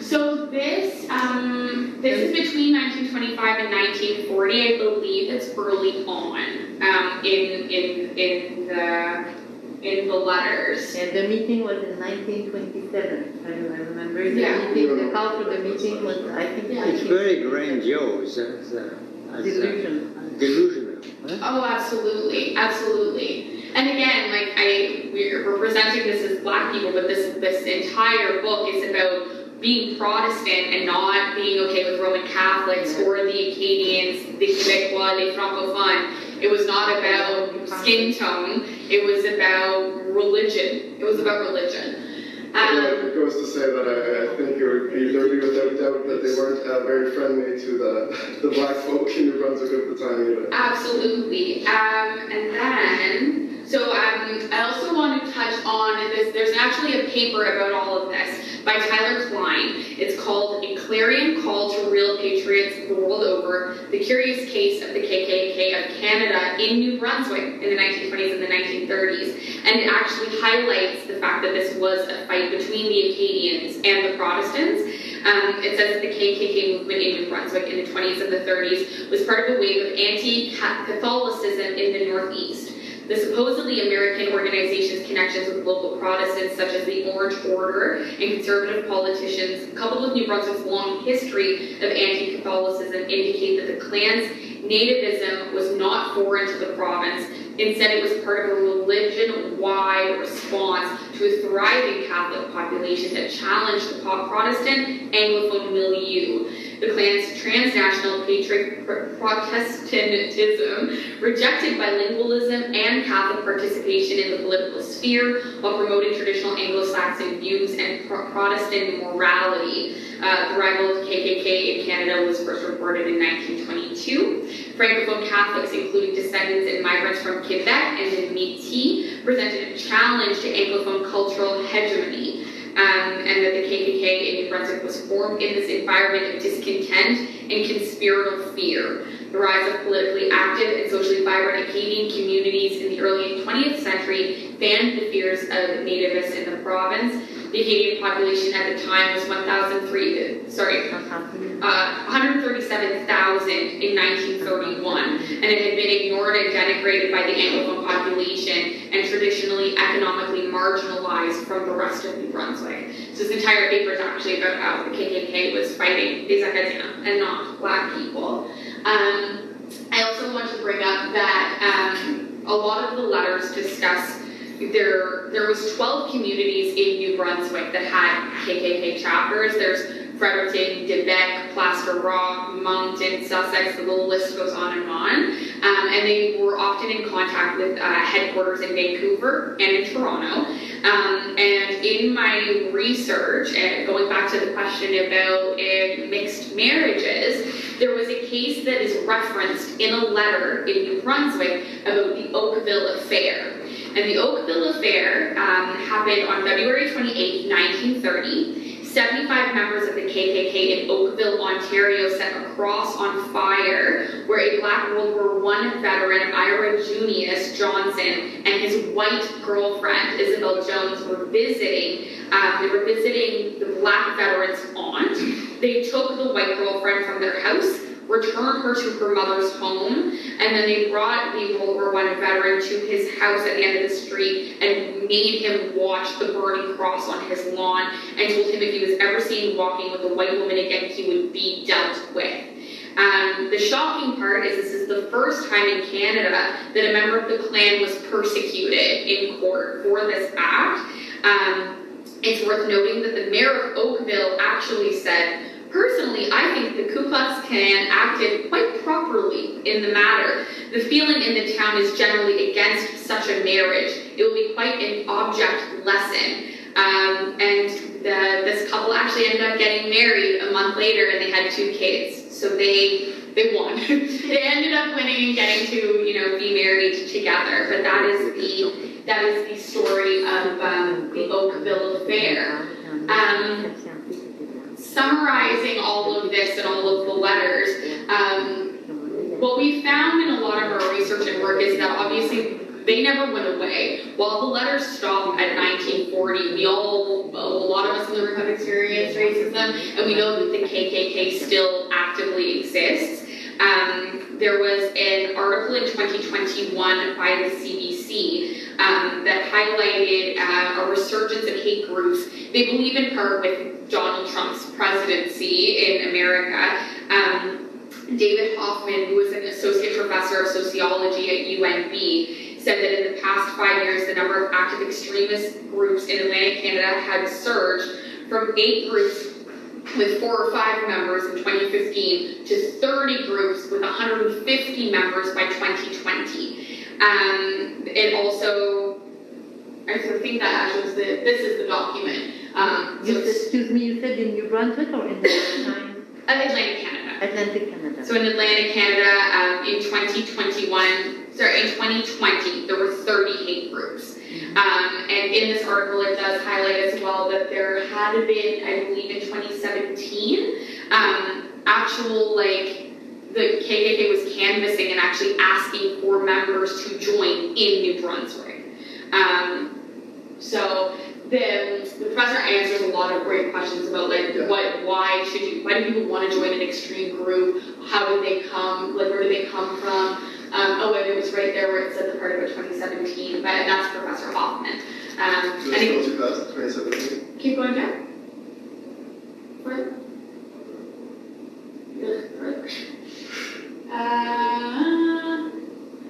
So this, um, this is between 1925 and 1940. I believe it's early on um, in in in the in the letters. And the meeting was in 1927. I remember the Yeah. meeting, the call for the meeting was, I think, It's very grandiose, as, uh, as, uh, delusion. delusional. huh? Oh, absolutely, absolutely. And again, like I, we're, we're presenting this as black people, but this this entire book is about being Protestant and not being okay with Roman Catholics or the Acadians, the Quebecois, the francophones. It was not about skin tone. It was about religion. It was about religion. Yeah, Um, it goes to say that I, I think it would be dirty without doubt that they weren't uh, very friendly to the, the black folk in New Brunswick at the time either. Absolutely. Um, and then, so um, I also want to touch on this. There's actually a paper about all of this by Tyler Cline. It's called A Clarion Call to Real Patriots the World Over The Curious Case of the KKK of Canada in New Brunswick in the 1920s and the 1930s. And it actually highlights the fact that this was a fight between the Acadians and the Protestants. Um, it says that the KKK movement in New Brunswick in the 20s and the 30s was part of a wave of anti-Catholicism in the Northeast. The supposedly American organization's connections with local Protestants, such as the Orange Order and conservative politicians, coupled with New Brunswick's long history of anti-Catholicism, indicate that the Klan's nativism was not foreign to the province. Instead, it was part of a religion-wide response to a thriving Catholic population that challenged the Protestant Anglophone milieu. The Klan's transnational patriot Protestantism rejected bilingualism and Catholic participation in the political sphere while promoting traditional Anglo-Saxon views and pro- Protestant morality. Uh, the of KKK in Canada was first reported in 1922. Francophone Catholics, including descendants and migrants from Quebec and the Métis, presented a challenge to Anglophone cultural hegemony. Um, and that the KKK in New Brunswick was formed in this environment of discontent and conspiratorial fear. The rise of politically active and socially vibrant Acadian communities in the early 20th century fanned the fears of nativists in the province. The Acadian population at the time was 1,003, sorry, uh, 137,000 in 1931, and it had been ignored and denigrated by the Anglophone population and traditionally economically marginalized from the rest of New Brunswick. So this entire paper is actually about how the KKK was fighting these Acadians and not black people. Um, I also want to bring up that um, a lot of the letters discuss there. There was 12 communities in New Brunswick that had KKK chapters. There's Fredericton, Quebec, Plaster Rock, Moncton, Sussex, the list goes on and on. Um, and they were often in contact with uh, headquarters in Vancouver and in Toronto. Um, and in my research, and going back to the question about uh, mixed marriages, there was a case that is referenced in a letter in New Brunswick about the Oakville Affair. And the Oakville Affair um, happened on February 28, 1930. 75 members of the KKK in Oakville, Ontario set a cross on fire where a black World War I veteran, Ira Junius Johnson, and his white girlfriend, Isabel Jones, were visiting. Um, they were visiting the black veteran's aunt. They took the white girlfriend from their house returned her to her mother's home, and then they brought the World War I veteran to his house at the end of the street and made him watch the burning cross on his lawn and told him if he was ever seen walking with a white woman again, he would be dealt with. Um, the shocking part is this is the first time in Canada that a member of the Klan was persecuted in court for this act. Um, it's worth noting that the mayor of Oakville actually said, Personally, I think the Ku Klux Klan acted quite properly in the matter. The feeling in the town is generally against such a marriage. It will be quite an object lesson. Um, and the, this couple actually ended up getting married a month later, and they had two kids. So they they won. they ended up winning and getting to you know be married together. But that is the that is the story of um, the Oakville affair. Um, summarizing all of this and all of the letters, um, what we found in a lot of our research and work is that obviously they never went away. While the letters stopped at 1940, we all, a lot of us in the room have experienced racism, and we know that the KKK still actively exists. Um, there was an article in 2021 by the CBC um, that highlighted uh, a resurgence of hate groups. They believe in part with Donald Trump's presidency in America. Um, David Hofmann, who was an associate professor of sociology at UNB, said that in the past five years, the number of active extremist groups in Atlantic Canada had surged from eight groups with four or five members in 2015 to 30 groups with 150 members by 2020. Um, it also, I think that actually the, this is the document. Um, so said, excuse me, you said in New Brunswick or in the? Atlantic Canada. Atlantic Canada? So in Atlantic Canada, um, in 2021, sorry, in 2020, there were 30 hate groups. Um, and in this article, it does highlight as well that there had been, I believe, in 2017, um, actual like the KKK was canvassing and actually asking for members to join in New Brunswick. Um, so the, the professor answers a lot of great questions about like Yeah. what, why should you, why do people want to join an extreme group? How did they come? Like where did they come from? Um, oh, and it was right there where it said the part about 2017, but that's Professor Hofmann. Um, So still 2017? Keep going down. Ugh. Uh,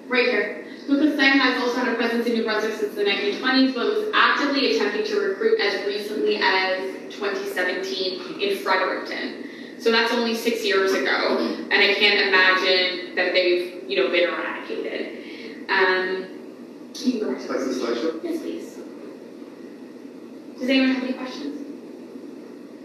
right here. Ku Klux Klan has also had a presence in New Brunswick since the 1920s, but was actively attempting to recruit as recently as 2017 in Fredericton. So that's only six years ago, and I can't imagine that they've, you know, been eradicated. Um, you go back to the slideshow? Yes, please. Does anyone have any questions?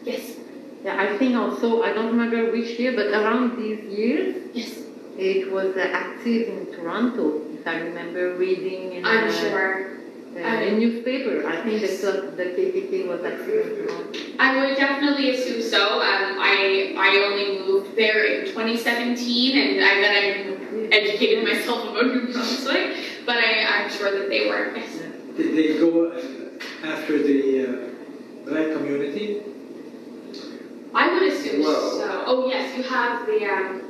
Yes, Yeah, I think also, I don't remember which year, but around these years, yes, it was uh, active in Toronto, if I remember reading in I'm uh, sure. Uh, in newspaper. I think the, the KKK was active in Toronto. I would definitely assume so. Um, I, I only moved there in 2017 and I, then I educated myself about New Brunswick, but I, I'm sure that they were. Yes. Did they go uh, after the uh, black community? I would assume Well- so. Oh, yes, you have the, um,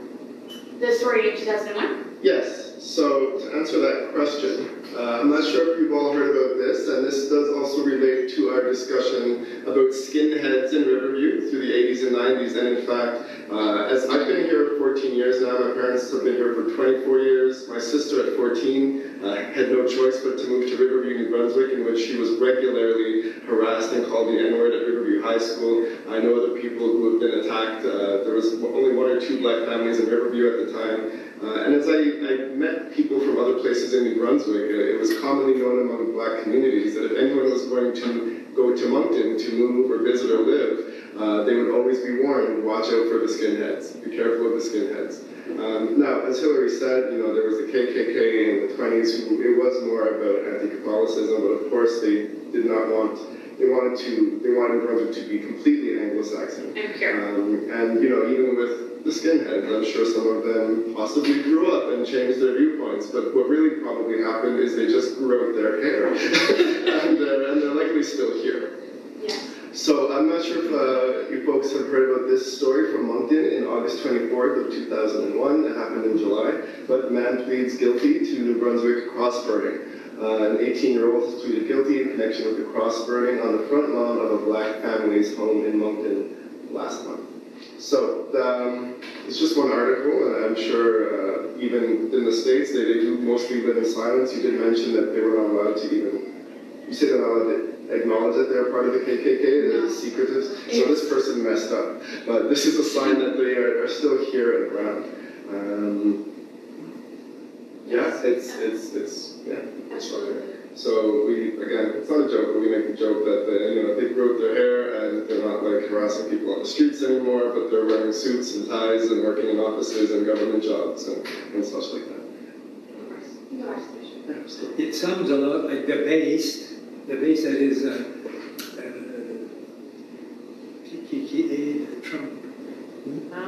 the story in 2001? Yes, so to answer that question, uh, I'm not sure if you've all heard about this, and this does also relate to our discussion about skinheads in Riverview through the 80s and 90s. And in fact, uh, as I've been here 14 years now, my parents have been here for 24 years. My sister at 14 uh, had no choice but to move to Riverview, New Brunswick, in which she was regularly harassed and called the N-word at Riverview High School. I know other people who have been attacked. Uh, there was only one or two black families in Riverview at the time. Uh, and as I, I met people from other places in New Brunswick, uh, it was commonly known among black communities that if anyone was going to go to Moncton to move or visit or live, uh, they would always be warned, watch out for the skinheads, be careful of the skinheads. Um, now, as Hillary said, you know, there was the KKK in the 20s who, it was more about anti-Catholicism, but of course they did not want, they wanted to, they wanted Brunswick to be completely Anglo-Saxon. And pure. Um, and, you know, even with the skinheads, I'm sure some of them possibly grew up and changed their viewpoints, but what really probably happened is they just grew out their hair. and, uh, and they're likely still here. So I'm not sure if uh, you folks have heard about this story from Moncton in August 24th of 2001. It happened in July, but man pleads guilty to New Brunswick cross burning. Uh, an 18-year-old pleaded guilty in connection with the cross burning on the front lawn of a black family's home in Moncton last month. So um, it's just one article, and I'm sure uh, even in the states they, they do mostly live in silence. You did mention that they were not allowed to even. You said they're not allowed to acknowledge that they're part of the KKK. They're secretive. So this person messed up, but this is a sign that they are, are still here and around. Um, yeah, it's it's it's yeah. Absolutely. So we, again, it's not a joke, but we make the joke that they, you know, they grew their hair and they're not like harassing people on the streets anymore, but they're wearing suits and ties and working in offices and government jobs and, and such like that. Yeah, so- It sounds a lot like the base, the base that is uh, uh, Trump,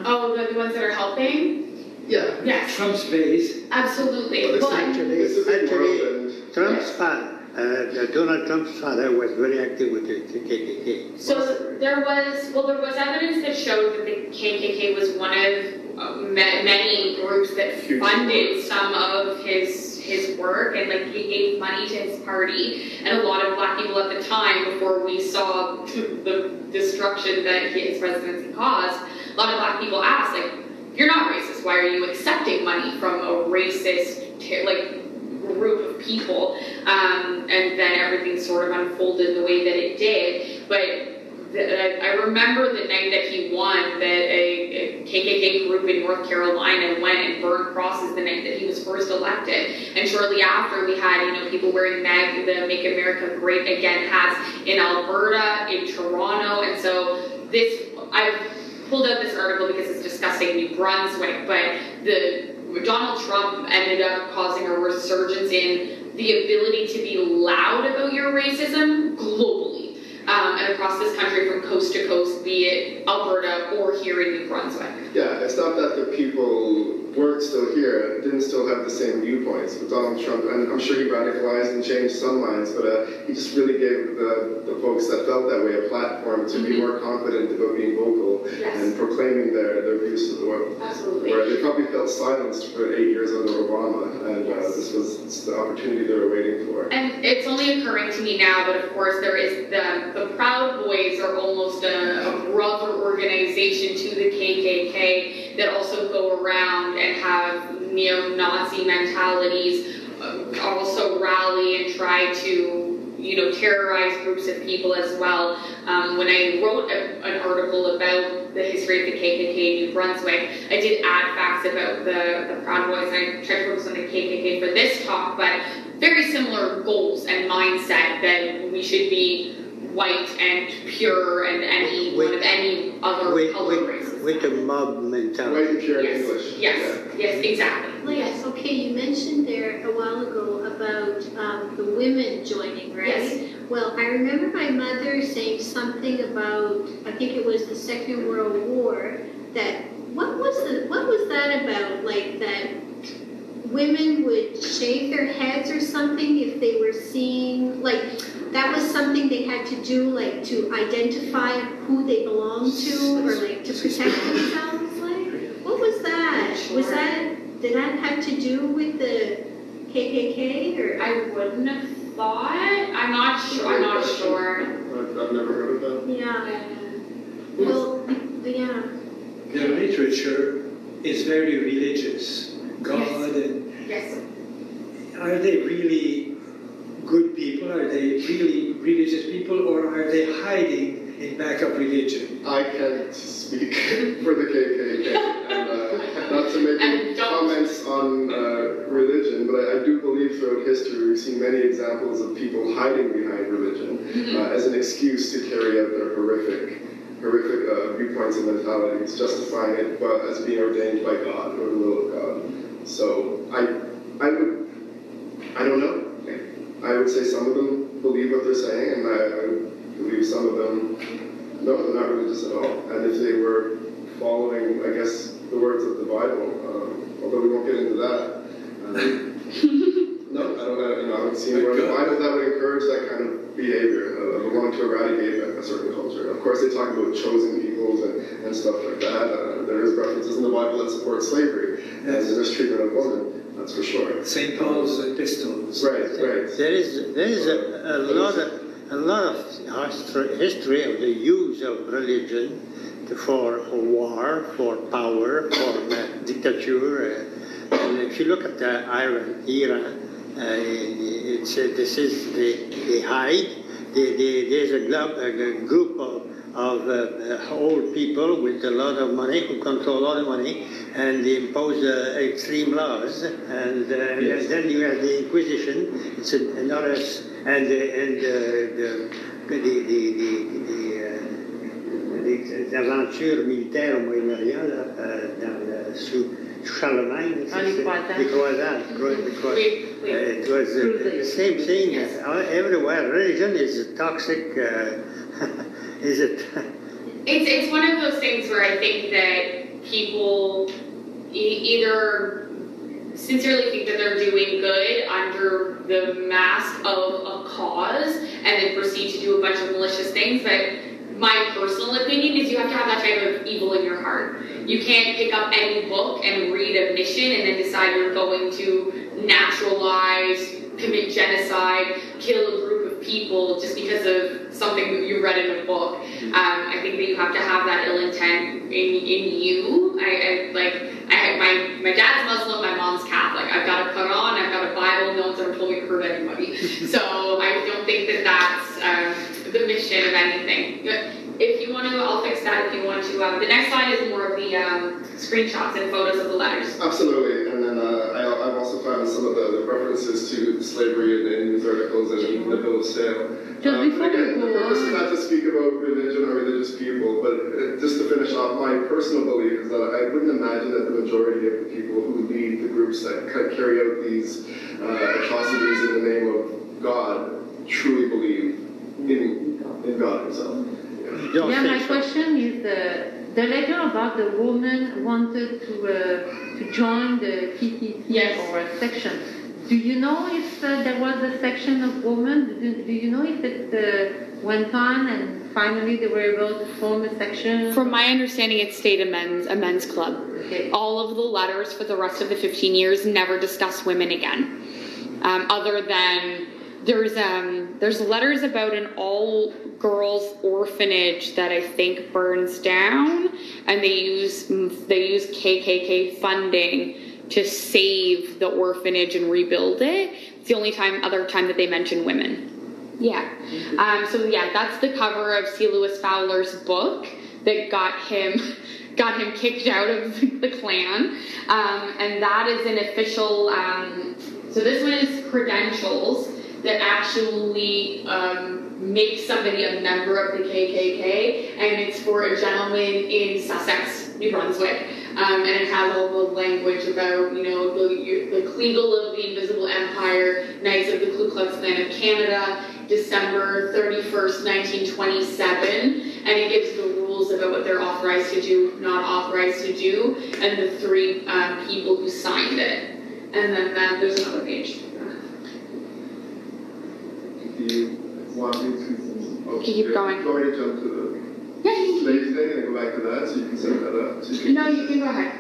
Oh, the, the ones that are helping? Yeah. Yes, Trump's base. absolutely. Well, this Well, is- Actually, This is a actually, world and- Trump's father, uh, Donald Trump's father was very active with the KKK. So there was, well, there was evidence that showed that the KKK was one of uh, ma- many groups that Huge. funded some of his his work and like he gave money to his party and a lot of black people at the time before we saw the destruction that his presidency caused a lot of black people asked like you're not racist. Why are you accepting money from a racist like group of people? Um, and then everything sort of unfolded the way that it did. But the, I remember the night that he won that a, a KKK group in North Carolina went and burned crosses the night that he was first elected. And shortly after, we had you know people wearing the Make America Great Again hats in Alberta, in Toronto, and so this I've pulled out this article because it's discussing New Brunswick, but the Donald Trump ended up causing a resurgence in the ability to be loud about your racism globally um, and across this country from coast to coast, be it Alberta or here in New Brunswick. Yeah, it's not that the people weren't still here, didn't still have the same viewpoints with Donald Trump, and I'm sure he radicalized and changed some minds, but uh, he just really gave the, the folks that felt that way a platform to be more confident about being vocal Yes. and proclaiming their, their views to the world. Absolutely. Where they probably felt silenced for eight years under Obama, and uh, this was the opportunity they were waiting for. And it's only occurring to me now, but of course there is the the Proud Boys are almost a, a brother organization to the KKK that also go around and have neo-Nazi mentalities, uh, also rally and try to you know terrorize groups of people as well. Um, when I wrote a, an article about the history of the KKK in New Brunswick, I did add facts about the, the Proud Boys, I tried to focus on the KKK for this talk, but very similar goals and mindset that we should be white and pure and any one of any other With, color with, races. with a mob mentality. White and pure yes, English. yes, yes, exactly. Well, yes, okay, you mentioned there a while ago about um, the women joining, right? Yes. Well, I remember my mother saying something about, I think it was the Second World War, that, what was the, what was that about? Like that women would shave their heads or something if they were seeing, like, that was something they had to do, like, to identify who they belonged to, or like to protect themselves, like, what was that? Was that, did that have to do with the KKK, or? I wouldn't have thought. I'm not sure. I'm not sure. I've, I've never heard of that. Yeah, well, yeah, The literature is very religious. God and Yes. are they really good people? Are they really religious people, or are they hiding in back of religion? I can't speak for the KKK, and uh, not to make any comments on uh, religion, but I, I do believe throughout history we've seen many examples of people hiding behind religion uh, as an excuse to carry out their horrific, horrific uh, viewpoints and mentalities, justifying it but as being ordained by God or the will of God. So I, I would, I don't know. I would say some of them believe what they're saying, and I, I would believe some of them no, they're not religious at all. And if they were following, I guess, the words of the Bible, um, although we won't get into that. Um, no, I don't, uh, you know, I don't see anywhere in the Bible that would encourage that kind of behavior of, of wanting to eradicate a, a certain culture. Of course, they talk about chosen peoples and, and stuff like that. Uh, there is references in the Bible that support slavery and the mistreatment of women. That's for sure. St. Paul's epistles. Right, right. There is, there is a, a lot of, a lot of history, history of the use of religion for, for war, for power, for uh, dictature. Uh, and if you look at the Iran, Iran, uh, it's, uh, this is the, they hide. They, they, there's a group of, of uh, uh, old people with a lot of money who control a lot of money, and they impose uh, extreme laws. And, uh, and then you have the Inquisition. It's an- another, s- and the, and uh, the the the the, the, uh, les aventures militaires au Moyen-Orient là, euh, dans le- sous sous Charlemagne. Les c'est- croisades. Les croisades. cro- the cro- We, we, uh, it was uh, the same thing uh, everywhere. Religion is toxic. Is it? It's it's one of those things where I think that people e- either sincerely think that they're doing good under the mask of a cause and then proceed to do a bunch of malicious things. But my personal opinion is you have to have that type of evil in your heart. You can't pick up any book and read a mission and then decide you're going to naturalize, commit genocide, kill a group people just because of something that you read in a book. Um, I think that you have to have that ill intent in, in you. I, I like I my my dad's Muslim, my mom's Catholic. I've got a Quran, I've got a Bible. No one's ever told me to hurt anybody. so I don't think that that's um, the mission of anything. If you want to, I'll fix that. If you want to, um, the next slide is more of the um, screenshots and photos of the letters. Absolutely, and then uh, I, I've also found some of the, the references to slavery in, in news articles and in the bill of sale. Just Um, before we again, go the purpose is not to speak about religion or religious people, but uh, just to finish off, my personal belief is that I wouldn't imagine that the majority of the people who lead the groups that carry out these uh, atrocities in the name of God truly believe in, in God Himself. You don't Yeah, my so? question is the, the letter about the woman wanted to, uh, to join the PTT Yes. or a section. Do you know if uh, there was a section of women? Do, do you know if it uh, went on and finally they were able to form a section? From my understanding, it stayed a men's a men's club. Okay. All of the letters for the rest of the 15 years never discuss women again, um, other than there's um, there's letters about an all girls orphanage that I think burns down, and they use they use KKK funding to save the orphanage and rebuild it. It's the only time other time that they mention women. Yeah. Um, so yeah, that's the cover of C. Lewis Fowler's book that got him got him kicked out of the Klan, um, and that is an official. Um, so this one is credentials that actually um, make somebody a member of the KKK, and it's for a gentleman in Sussex, New Brunswick. Um, and it has all the language about, you know, the, the Kleagle of the Invisible Empire, Knights of the Ku Klux Klan of Canada, December 31st, 1927, and it gives the rules about what they're authorized to do, not authorized to do, and the three um, people who signed it. And then, then there's another page. Do you want me to? oh, Keep yeah, going. You want jump to Yeah, the you slave thing and go back to that, so you can set that up? so you can, can- no, you can go ahead.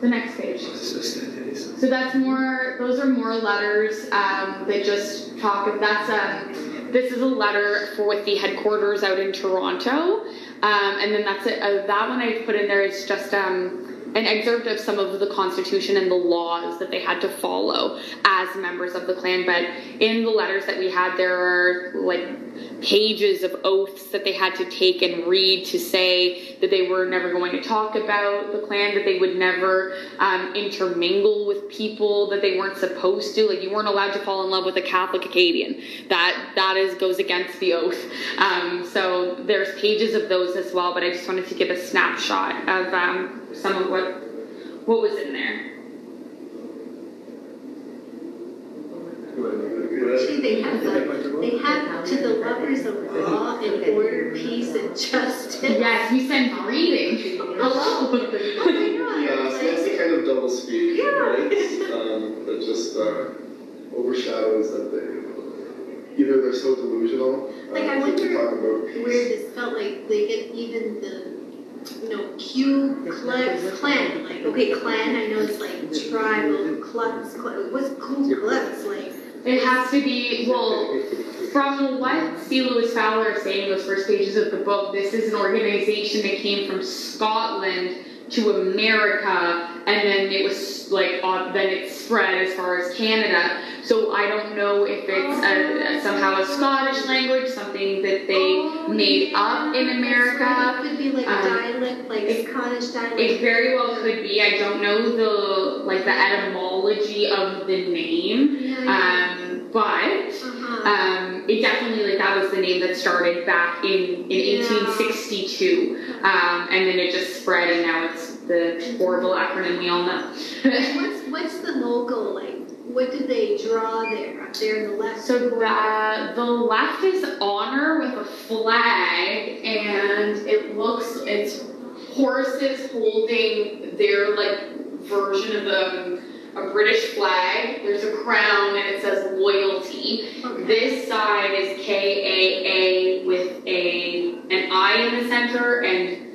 The next page. So that's more, those are more letters, um, that just talk, of that's, um, this is a letter for with the headquarters out in Toronto. Um, and then that's it, uh, that one I put in there is just, um, an excerpt of some of the constitution and the laws that they had to follow as members of the Klan. But in the letters that we had, there are like pages of oaths that they had to take and read to say that they were never going to talk about the Klan, that they would never um, intermingle with people that they weren't supposed to. Like you weren't allowed to fall in love with a Catholic Acadian. That that is goes against the oath. Um, so there's pages of those as well. But I just wanted to give a snapshot of um, some of what what was in there. Actually, they have the, they have to the lovers of law and order, peace and justice. Yes, we send greetings. Hello. Oh Yeah, so that's the kind of double speak, Yeah. right? Um, that just uh, overshadows that they, either they're so delusional. uh, Like, I wonder about peace. Where this felt like they get even the, you know, Ku Klux Klan, like, okay, clan, I know it's like tribal, Klan, what's Ku Klux, like? It has to be well. From what C. Lewis Fowler is saying in those first pages of the book, this is an organization that came from Scotland to America, and then it was like uh, then it spread as far as Canada. So I don't know if it's a, a- somehow a Scottish language, something that they Oh, made up in America. right, It could be like a Um, dialect, like it- Scottish dialect. It very well could be. I don't know the like the etymology of the name, Yeah, yeah. um, but Uh-huh. um, it definitely like that was the name that started back in in Yeah. 1862, um, and then it just spread, and now it's the horrible acronym we all know. What's, what's the logo, like, what did they draw there, up there in the left? So the the left is honor with a flag, and it looks it's horses holding their like version of the a British flag. There's a crown and it says loyalty. Okay. This side is KAA with a an I in the center and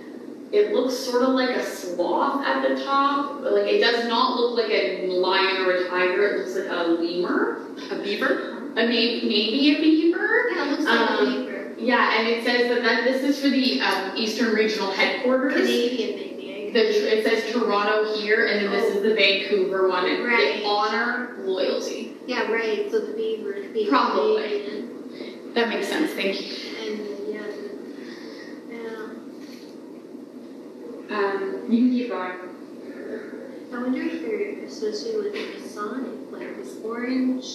it looks sort of like a sloth at the top. but, Like it does not look like a lion or a tiger. It looks like a lemur, A beaver? a maybe maybe a beaver. Yeah, it looks like a Um, beaver, Yeah, and it says that, that this is for the um, Eastern Regional Headquarters. Canadian The, it says Toronto here, and then this is the Vancouver one, and Right. they honor loyalty. Yeah, right, so the beaver, the beaver. Probably. Canadian, That makes sense, thank you. And, yeah, yeah. Um, you can keep going. I wonder if they're associated with the Masonic, like was orange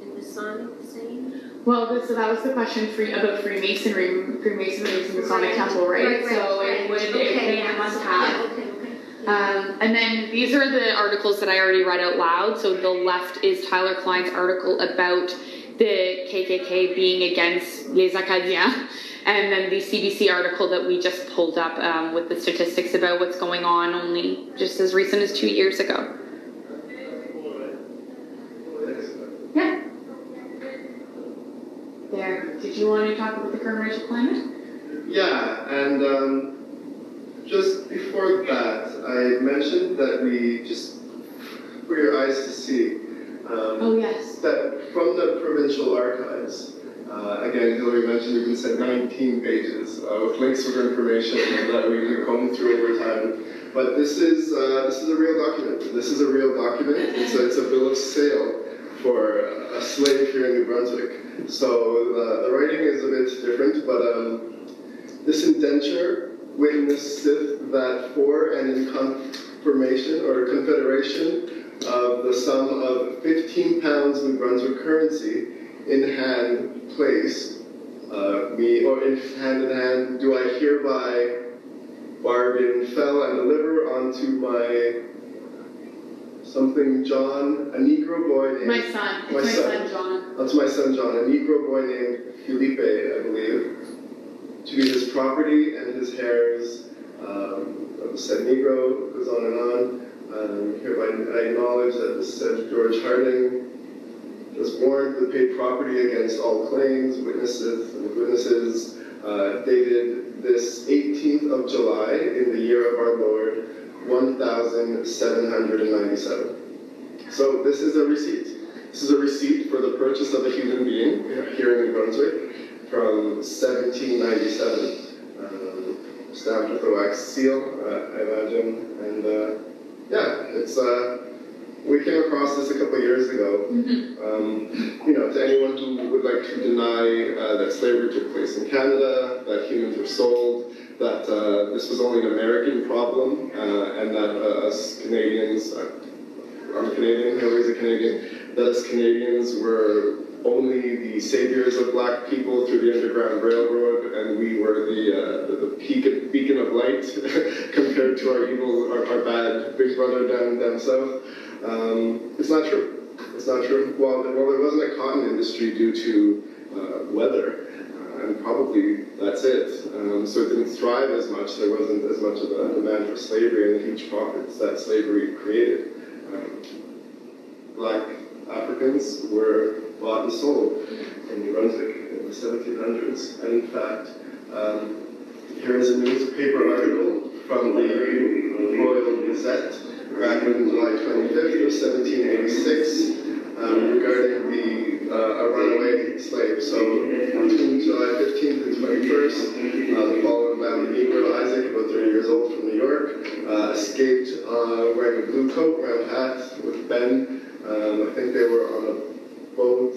and Masonic the same? Well, this, so that was the question free, about Freemasonry. Freemasonry is in the Masonic Temple, right? So it would, it, Okay, they yeah, must so- have. yeah, Okay, okay. yeah. Um, and then these are the articles that I already read out loud. So the left is Tyler Cline's article about the KKK being against les Acadiens. And then the CBC article that we just pulled up um, with the statistics about what's going on only just as recent as two years ago. Yeah. There. Did you want to talk about the current racial climate? Yeah, and um, just before that, I mentioned that we just for your eyes to see um, Oh, yes. that from the provincial archives. Uh, again, Hillary mentioned we can send 19 pages uh, with links for information that we can comb through over time. But this is uh, this is a real document. This is a real document. It's a, it's a bill of sale for a slave here in New Brunswick. So the, the writing is a bit different, but um, this indenture witnesseth that for and in confirmation or confederation of the sum of 15 pounds New Brunswick currency in hand placed, uh, me, or in hand in hand, do I hereby bargain, fell, and deliver unto my something John, a Negro boy named My son. It's My my, son. son, John. that's my son John, a Negro boy named Felipe, I believe, to his property and his heirs. Um, said Negro goes on and on. Um, hereby I acknowledge that the said George Harding was warned the paid property against all claims, witnesses, and witnesses, uh, dated this 18th of July in the year of our Lord, 1797. So this is a receipt. This is a receipt for the purchase of a human being here in New Brunswick from 1797. Um, stamped with a wax seal, uh, I imagine. And uh, yeah, it's uh, we came across this a couple of years ago. Um, you know, to anyone who would like to deny uh, that slavery took place in Canada, that humans were sold, that uh, this was only an American problem, uh, and that uh, us Canadians, uh, I'm Canadian, Hillary's a Canadian, that us Canadians were only the saviors of black people through the Underground Railroad, and we were the, uh, the, the beacon, beacon of light compared to our evil, our, our bad big brother down, down south. Um, it's not true. It's not true. Well, well, there wasn't a cotton industry due to uh, weather, uh, and probably that's it. Um, so it didn't thrive as much. There wasn't as much of a demand for slavery and the huge profits that slavery created. Um, black Africans were bought and sold in New Brunswick in the 1700s. And in fact, um, here is a newspaper article from the Royal Gazette back on July 25th of 1786 um, regarding the uh, a runaway slave. So between July 15th and 21st, uh, the following man, Negro Isaac, about 30 years old from New York, uh, escaped uh, wearing a blue coat, round hat with Ben. Um, I think they were on a boat,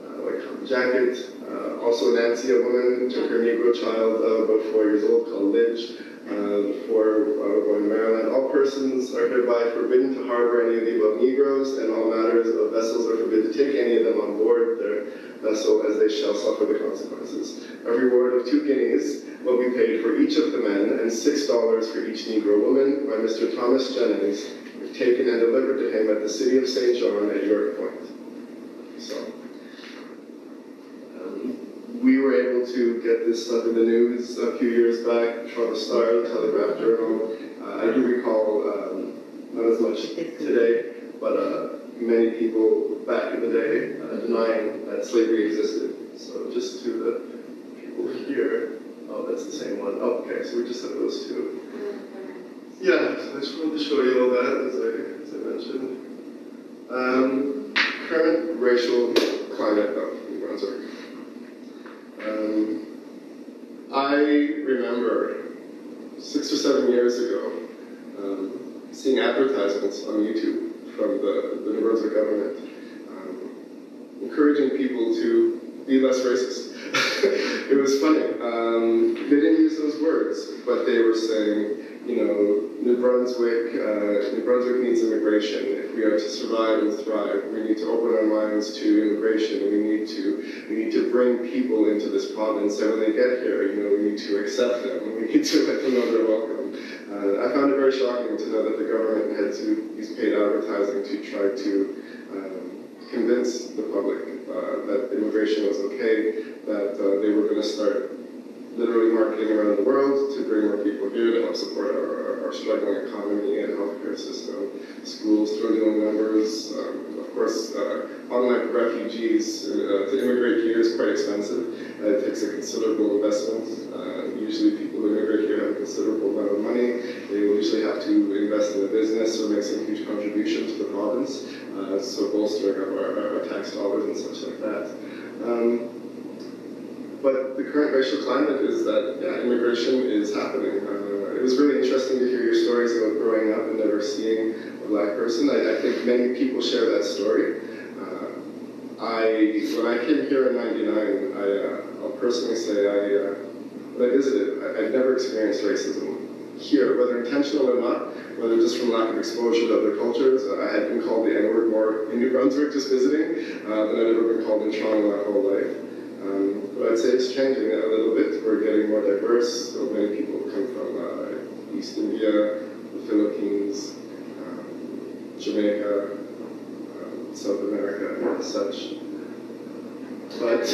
uh, like a jacket. Uh, also, Nancy, a woman, took her Negro child, uh, about four years old, called Lidge, uh, for going to Maryland. All persons are hereby forbidden to harbor any of the above Negroes, and all matters of vessels are forbidden to take any of them on board their vessel, as they shall suffer the consequences. A reward of two guineas will be paid for each of the men, and six dollars for each Negro woman, by Mr. Thomas Jennings, taken and delivered to him at the city of St. John at York Point. So, um, we were able to get this stuff in the news a few years back, from the Star, the Telegraph Journal. Uh, I do recall, um, not as much today, but uh, many people back in the day uh, denying that slavery existed. So just to the people here, oh, that's the same one. Oh, okay, so we just have those two. Yeah, so I just wanted to show you all that, as I, as I mentioned. Um, current racial climate of New Brunswick. Um, I remember six or seven years ago um, seeing advertisements on YouTube from the, the New Brunswick government um, encouraging people to be less racist. it was funny. Um, they didn't use those words, but they were saying, you know, New Brunswick, uh, New Brunswick needs immigration. If we are to survive and thrive, we need to open our minds to immigration. We need to, we need to bring people into this province, and when they get here, you know, we need to accept them. We need to let them know they're welcome. Uh, I found it very shocking to know that the government had to use paid advertising to try to um, convince the public uh, that immigration was okay, that uh, they were going to start literally marketing around the world to bring more people here to help support our, our struggling economy and healthcare system, schools, dwindling numbers. Um, of course, uh, unlike refugees, uh, to immigrate here is quite expensive. Uh, it takes a considerable investment. Uh, usually people who immigrate here have a considerable amount of money. They will usually have to invest in a business or make some huge contribution to the province, uh, so bolstering up our, our tax dollars and such like that. Um, but the current racial climate is that yeah, immigration is happening. Uh, it was really interesting to hear your stories about growing up and never seeing a black person. I, I think many people share that story. Uh, I when I came here in '99, I, uh, I'll personally say I uh, when I visited, I, I've never experienced racism here, whether intentional or not, whether just from lack of exposure to other cultures. Uh, I had been called the N-word more in New Brunswick just visiting uh, than I'd ever been called in Toronto my whole life. Um, but I'd say it's changing a little bit. We're getting more diverse. So many people come from uh, East India, the Philippines, um, Jamaica, um, South America, and such. But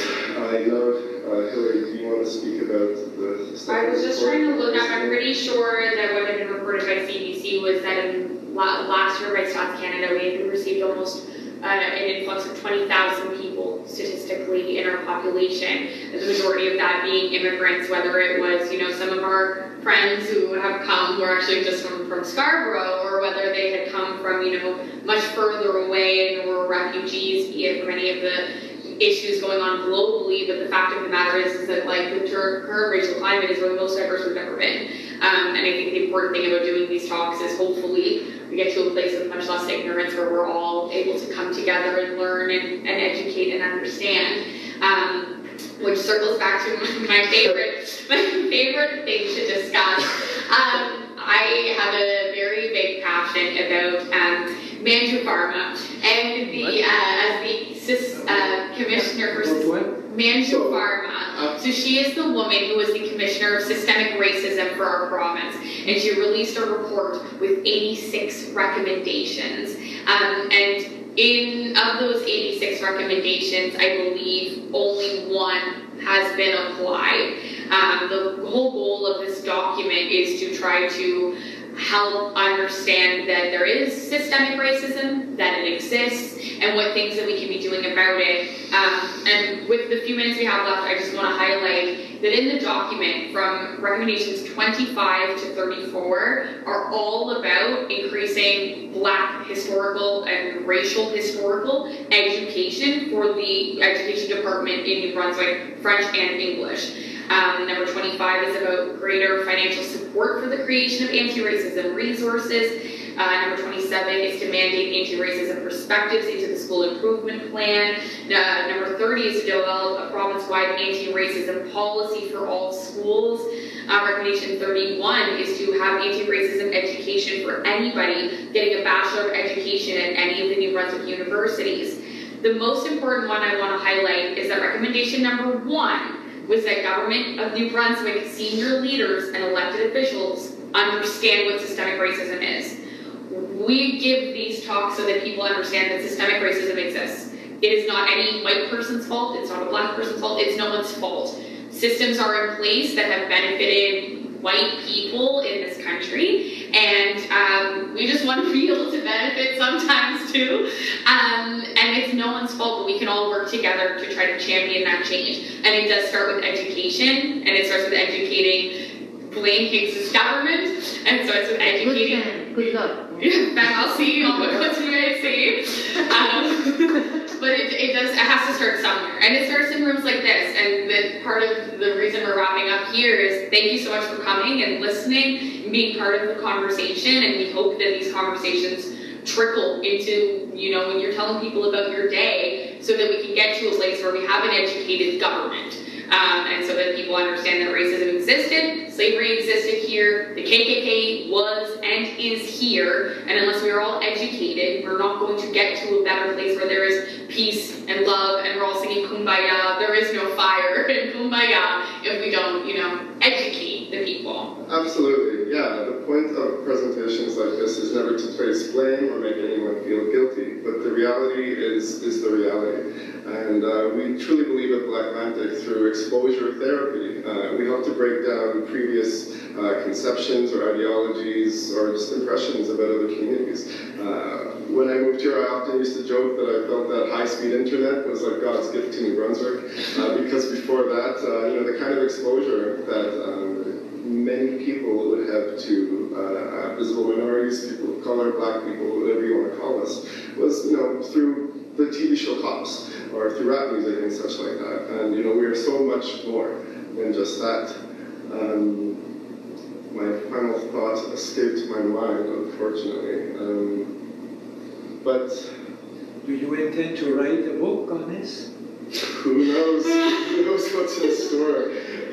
I know, uh, Hillary, do you want to speak about the? I was just trying to look up, I'm pretty sure that what had been reported by CBC was that in last year by Stats Canada, we had received almost uh, an influx of 20,000 people statistically in our population. The majority of that being immigrants, whether it was, you know, some of our friends who have come who are actually just from, from Scarborough, or whether they had come from, you know, much further away and were refugees, be it from any of the issues going on globally. But the fact of the matter is, is that like the current racial climate is one of the most diverse we've ever been. Um, and I think the important thing about doing these talks is hopefully we get to a place of much less ignorance where we're all able to come together and learn and, and educate and understand. Um, which circles back to my favorite, my favorite thing to discuss. Um, I have a very big passion about um, Manju Varma and the uh, as the sis, uh, commissioner for About sys- what? Manju So, Varma. uh, So she is the woman who was the commissioner of systemic racism for our province, and she released a report with 86 recommendations. Um, and in of those 86 recommendations, I believe only one has been applied. Um, the whole goal of this document is to try to help understand that there is systemic racism, that it exists, and what things that we can be doing about it. Um, and with the few minutes we have left, I just want to highlight that in the document, from recommendations 25 to 34, are all about increasing Black historical and racial historical education for the education department in New Brunswick, French and English. Um, number 25 is about greater financial support for the creation of anti-racism resources. Uh, number 27 is to mandate anti-racism perspectives into the school improvement plan. Uh, number 30 is to develop a province-wide anti-racism policy for all schools. Uh, recommendation 31 is to have anti-racism education for anybody getting a Bachelor of Education at any of the New Brunswick universities. The most important one I want to highlight is that recommendation number one was that government of New Brunswick senior leaders and elected officials understand what systemic racism is. We give these talks so that people understand that systemic racism exists. It is not any white person's fault, it's not a black person's fault, it's no one's fault. Systems are in place that have benefited white people in this country, and um, we just want to be able to benefit sometimes too. Um, and it's no one's fault, but we can all work together to try to champion that change. And it does start with education, and it starts with educating Blaine Higgs's government, and it starts with Good educating good luck. Ben, I'll see you on what what you guys see. Um, but it, it does, it has to start somewhere. And it starts in rooms like this. And the part of the reason we're wrapping up here is thank you so much for coming and listening and being part of the conversation. And we hope that these conversations trickle into, you know, when you're telling people about your day so that we can get to a place where we have an educated government. Um, and so that people understand that racism existed, slavery existed here, the KKK was and is here, and unless we are all educated, we're not going to get to a better place where there is peace and love and we're all singing kumbaya. There is no fire in kumbaya if we don't, you know, educate the people. Absolutely, yeah. The point of presentations like this is never to place blame or make anyone feel guilty, but the reality is is the reality. And uh, we truly believe at Black Atlantic through exposure therapy, uh, we help to break down previous uh, conceptions or ideologies or just impressions about other communities. Uh, when I moved here, I often used to joke that I felt that high-speed internet was like God's gift to New Brunswick, uh, because before that, uh, you know, the kind of exposure that um, many people would have to uh, uh, visible minorities, people of color, black people, whatever you want to call us, was you know through the TV show Cops or through rap music and such like that. And you know we are so much more than just that. Um, my final thought escaped my mind, unfortunately. Um, but Do you intend to write a book on this? who knows? who knows what's in store?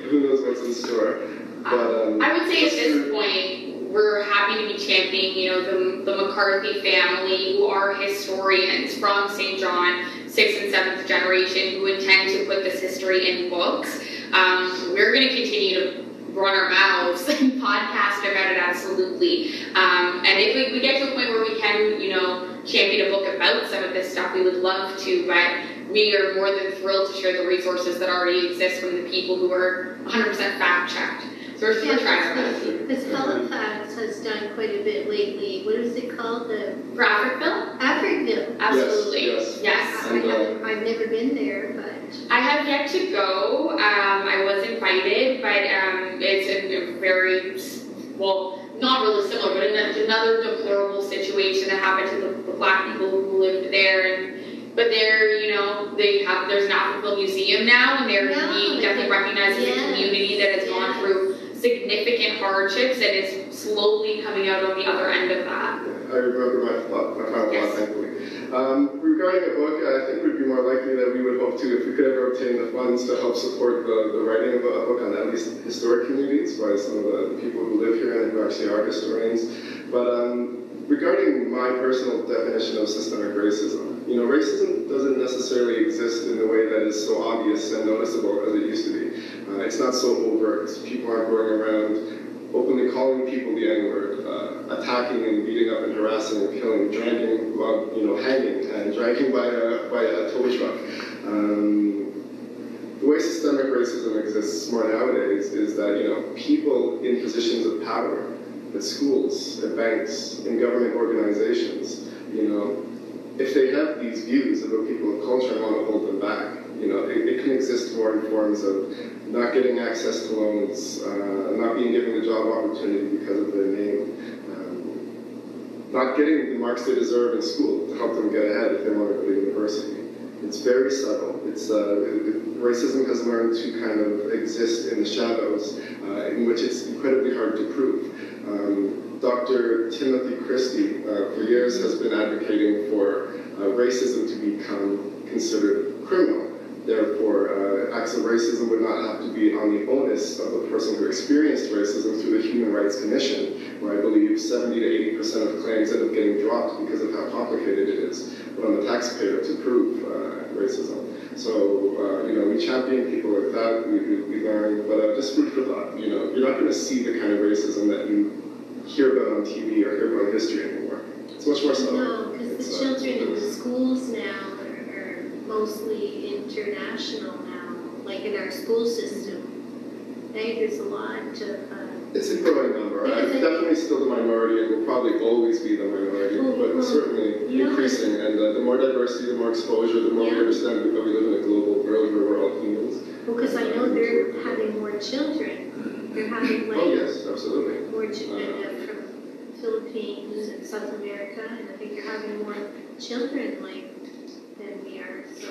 Who knows what's in store? But um, I would say at this point, we're happy to be championing, you know, the, the McCarthy family, who are historians from St. John, sixth and seventh generation, who intend to put this history in books. Um, we're going to continue to run our mouths and podcast about it, absolutely. Um, and if we, we get to a point where we can, you know, champion a book about some of this stuff, we would love to, but we are more than thrilled to share the resources that already exist from the people who are 100% fact checked. So We're, we're trying our best. Because Halifax has done quite a bit lately, what is it called, the For Africville? Africville? Absolutely. yes. Yes. I haven't, I've never been there, but. I have yet to go. Um, I was invited, but um, it's a, a very, well, not really similar, but an- another deplorable situation that happened to the, the black people who lived there. And but they're, you know, they have there's an African museum now, and they're Yeah, being definitely a- recognized as a community that has gone Yeah. through significant hardships and is slowly coming out on the other end of that. I remember my thought, my final Yes. thought, thankfully. Um, regarding a book, I think we'd be more likely that we would hope to, if we could ever obtain the funds to help support the, the writing of a, a book on at least historic communities by some of the people who live here and who actually are historians. But um, regarding my personal definition of systemic racism, you know, racism doesn't necessarily exist in the way that is so obvious and noticeable as it used to be. Uh, it's not so overt. People aren't going around openly calling people the N-word, uh, attacking and beating up and harassing and killing, dragging, well, you know, hanging and dragging by a, by a tow truck. Um, the way systemic racism exists more nowadays is that, you know, people in positions of power, at schools, at banks, in government organizations, you know, if they have these views about people of culture and want to hold them back, you know, it, it can exist more in forms of not getting access to loans, uh, not being given a job opportunity because of their name, um, not getting the marks they deserve in school to help them get ahead if they want to go to university. It's very subtle. It's uh, it- racism has learned to kind of exist in the shadows, uh, in which it's incredibly hard to prove. Um, Dr. Timothy Christie, uh, for years, has been advocating for uh, racism to become considered criminal. Therefore, uh, acts of racism would not have to be on the onus of the person who experienced racism through the Human Rights Commission, where I believe 70 to 80 percent of claims end up getting dropped because of how complicated it is, but on the taxpayer to prove uh, racism. So, uh, you know, we champion people like that, we, we, we learn, but uh, just food for thought, you know, you're not going to see the kind of racism that you hear about on TV or hear about in history anymore. It's much more subtle. No, because the uh, children in the schools now mostly international now, like in our school system. I think there's a lot of, uh, It's a growing number. I'm definitely still the minority and will probably always be the minority, Well, but well, certainly you know- increasing. And uh, the more diversity, the more exposure, the more we understand that we live in a global world where we're all humans. because I know they're having more children. They're having Oh, like yes, absolutely. more children uh, from Philippines and South America, and I think they're having more children like than we are, so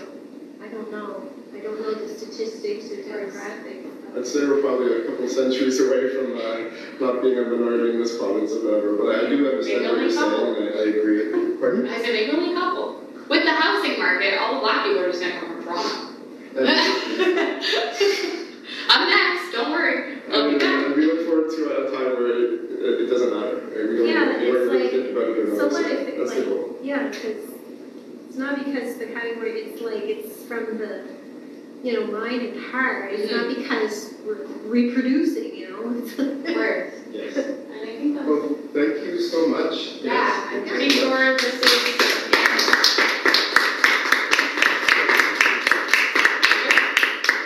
I don't know. I don't know the statistics or demographics. I'd say we're probably a couple centuries away from uh, not being a minority in this province or whatever, but I do understand what you're saying and I, I agree. Pardon? I said, maybe only a couple. With the housing market, all the black people are just gonna come from Toronto. I'm next, don't worry. I'll be back. and we look forward to a time where it, it, it doesn't matter. right? We don't, Yeah, we don't it's really like- think about it or So not, what if it that's the like, goal. yeah, because it's not because they're having more, it's like, it's from the, you know, mind and heart. It's not mm-hmm. because we're reproducing, you know? It's like- Word. Yes. And I think that's, Well, thank you so much. yeah, Yes, I'm pretty sure this is.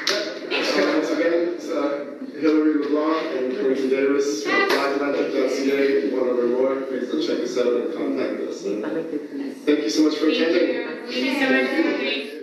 Uh, Once again, it's uh, Hillary Quentin Davis from blackatlantic.ca. One over more, please do check us out and contact us. And Thank you so much for attending. Thank you so much.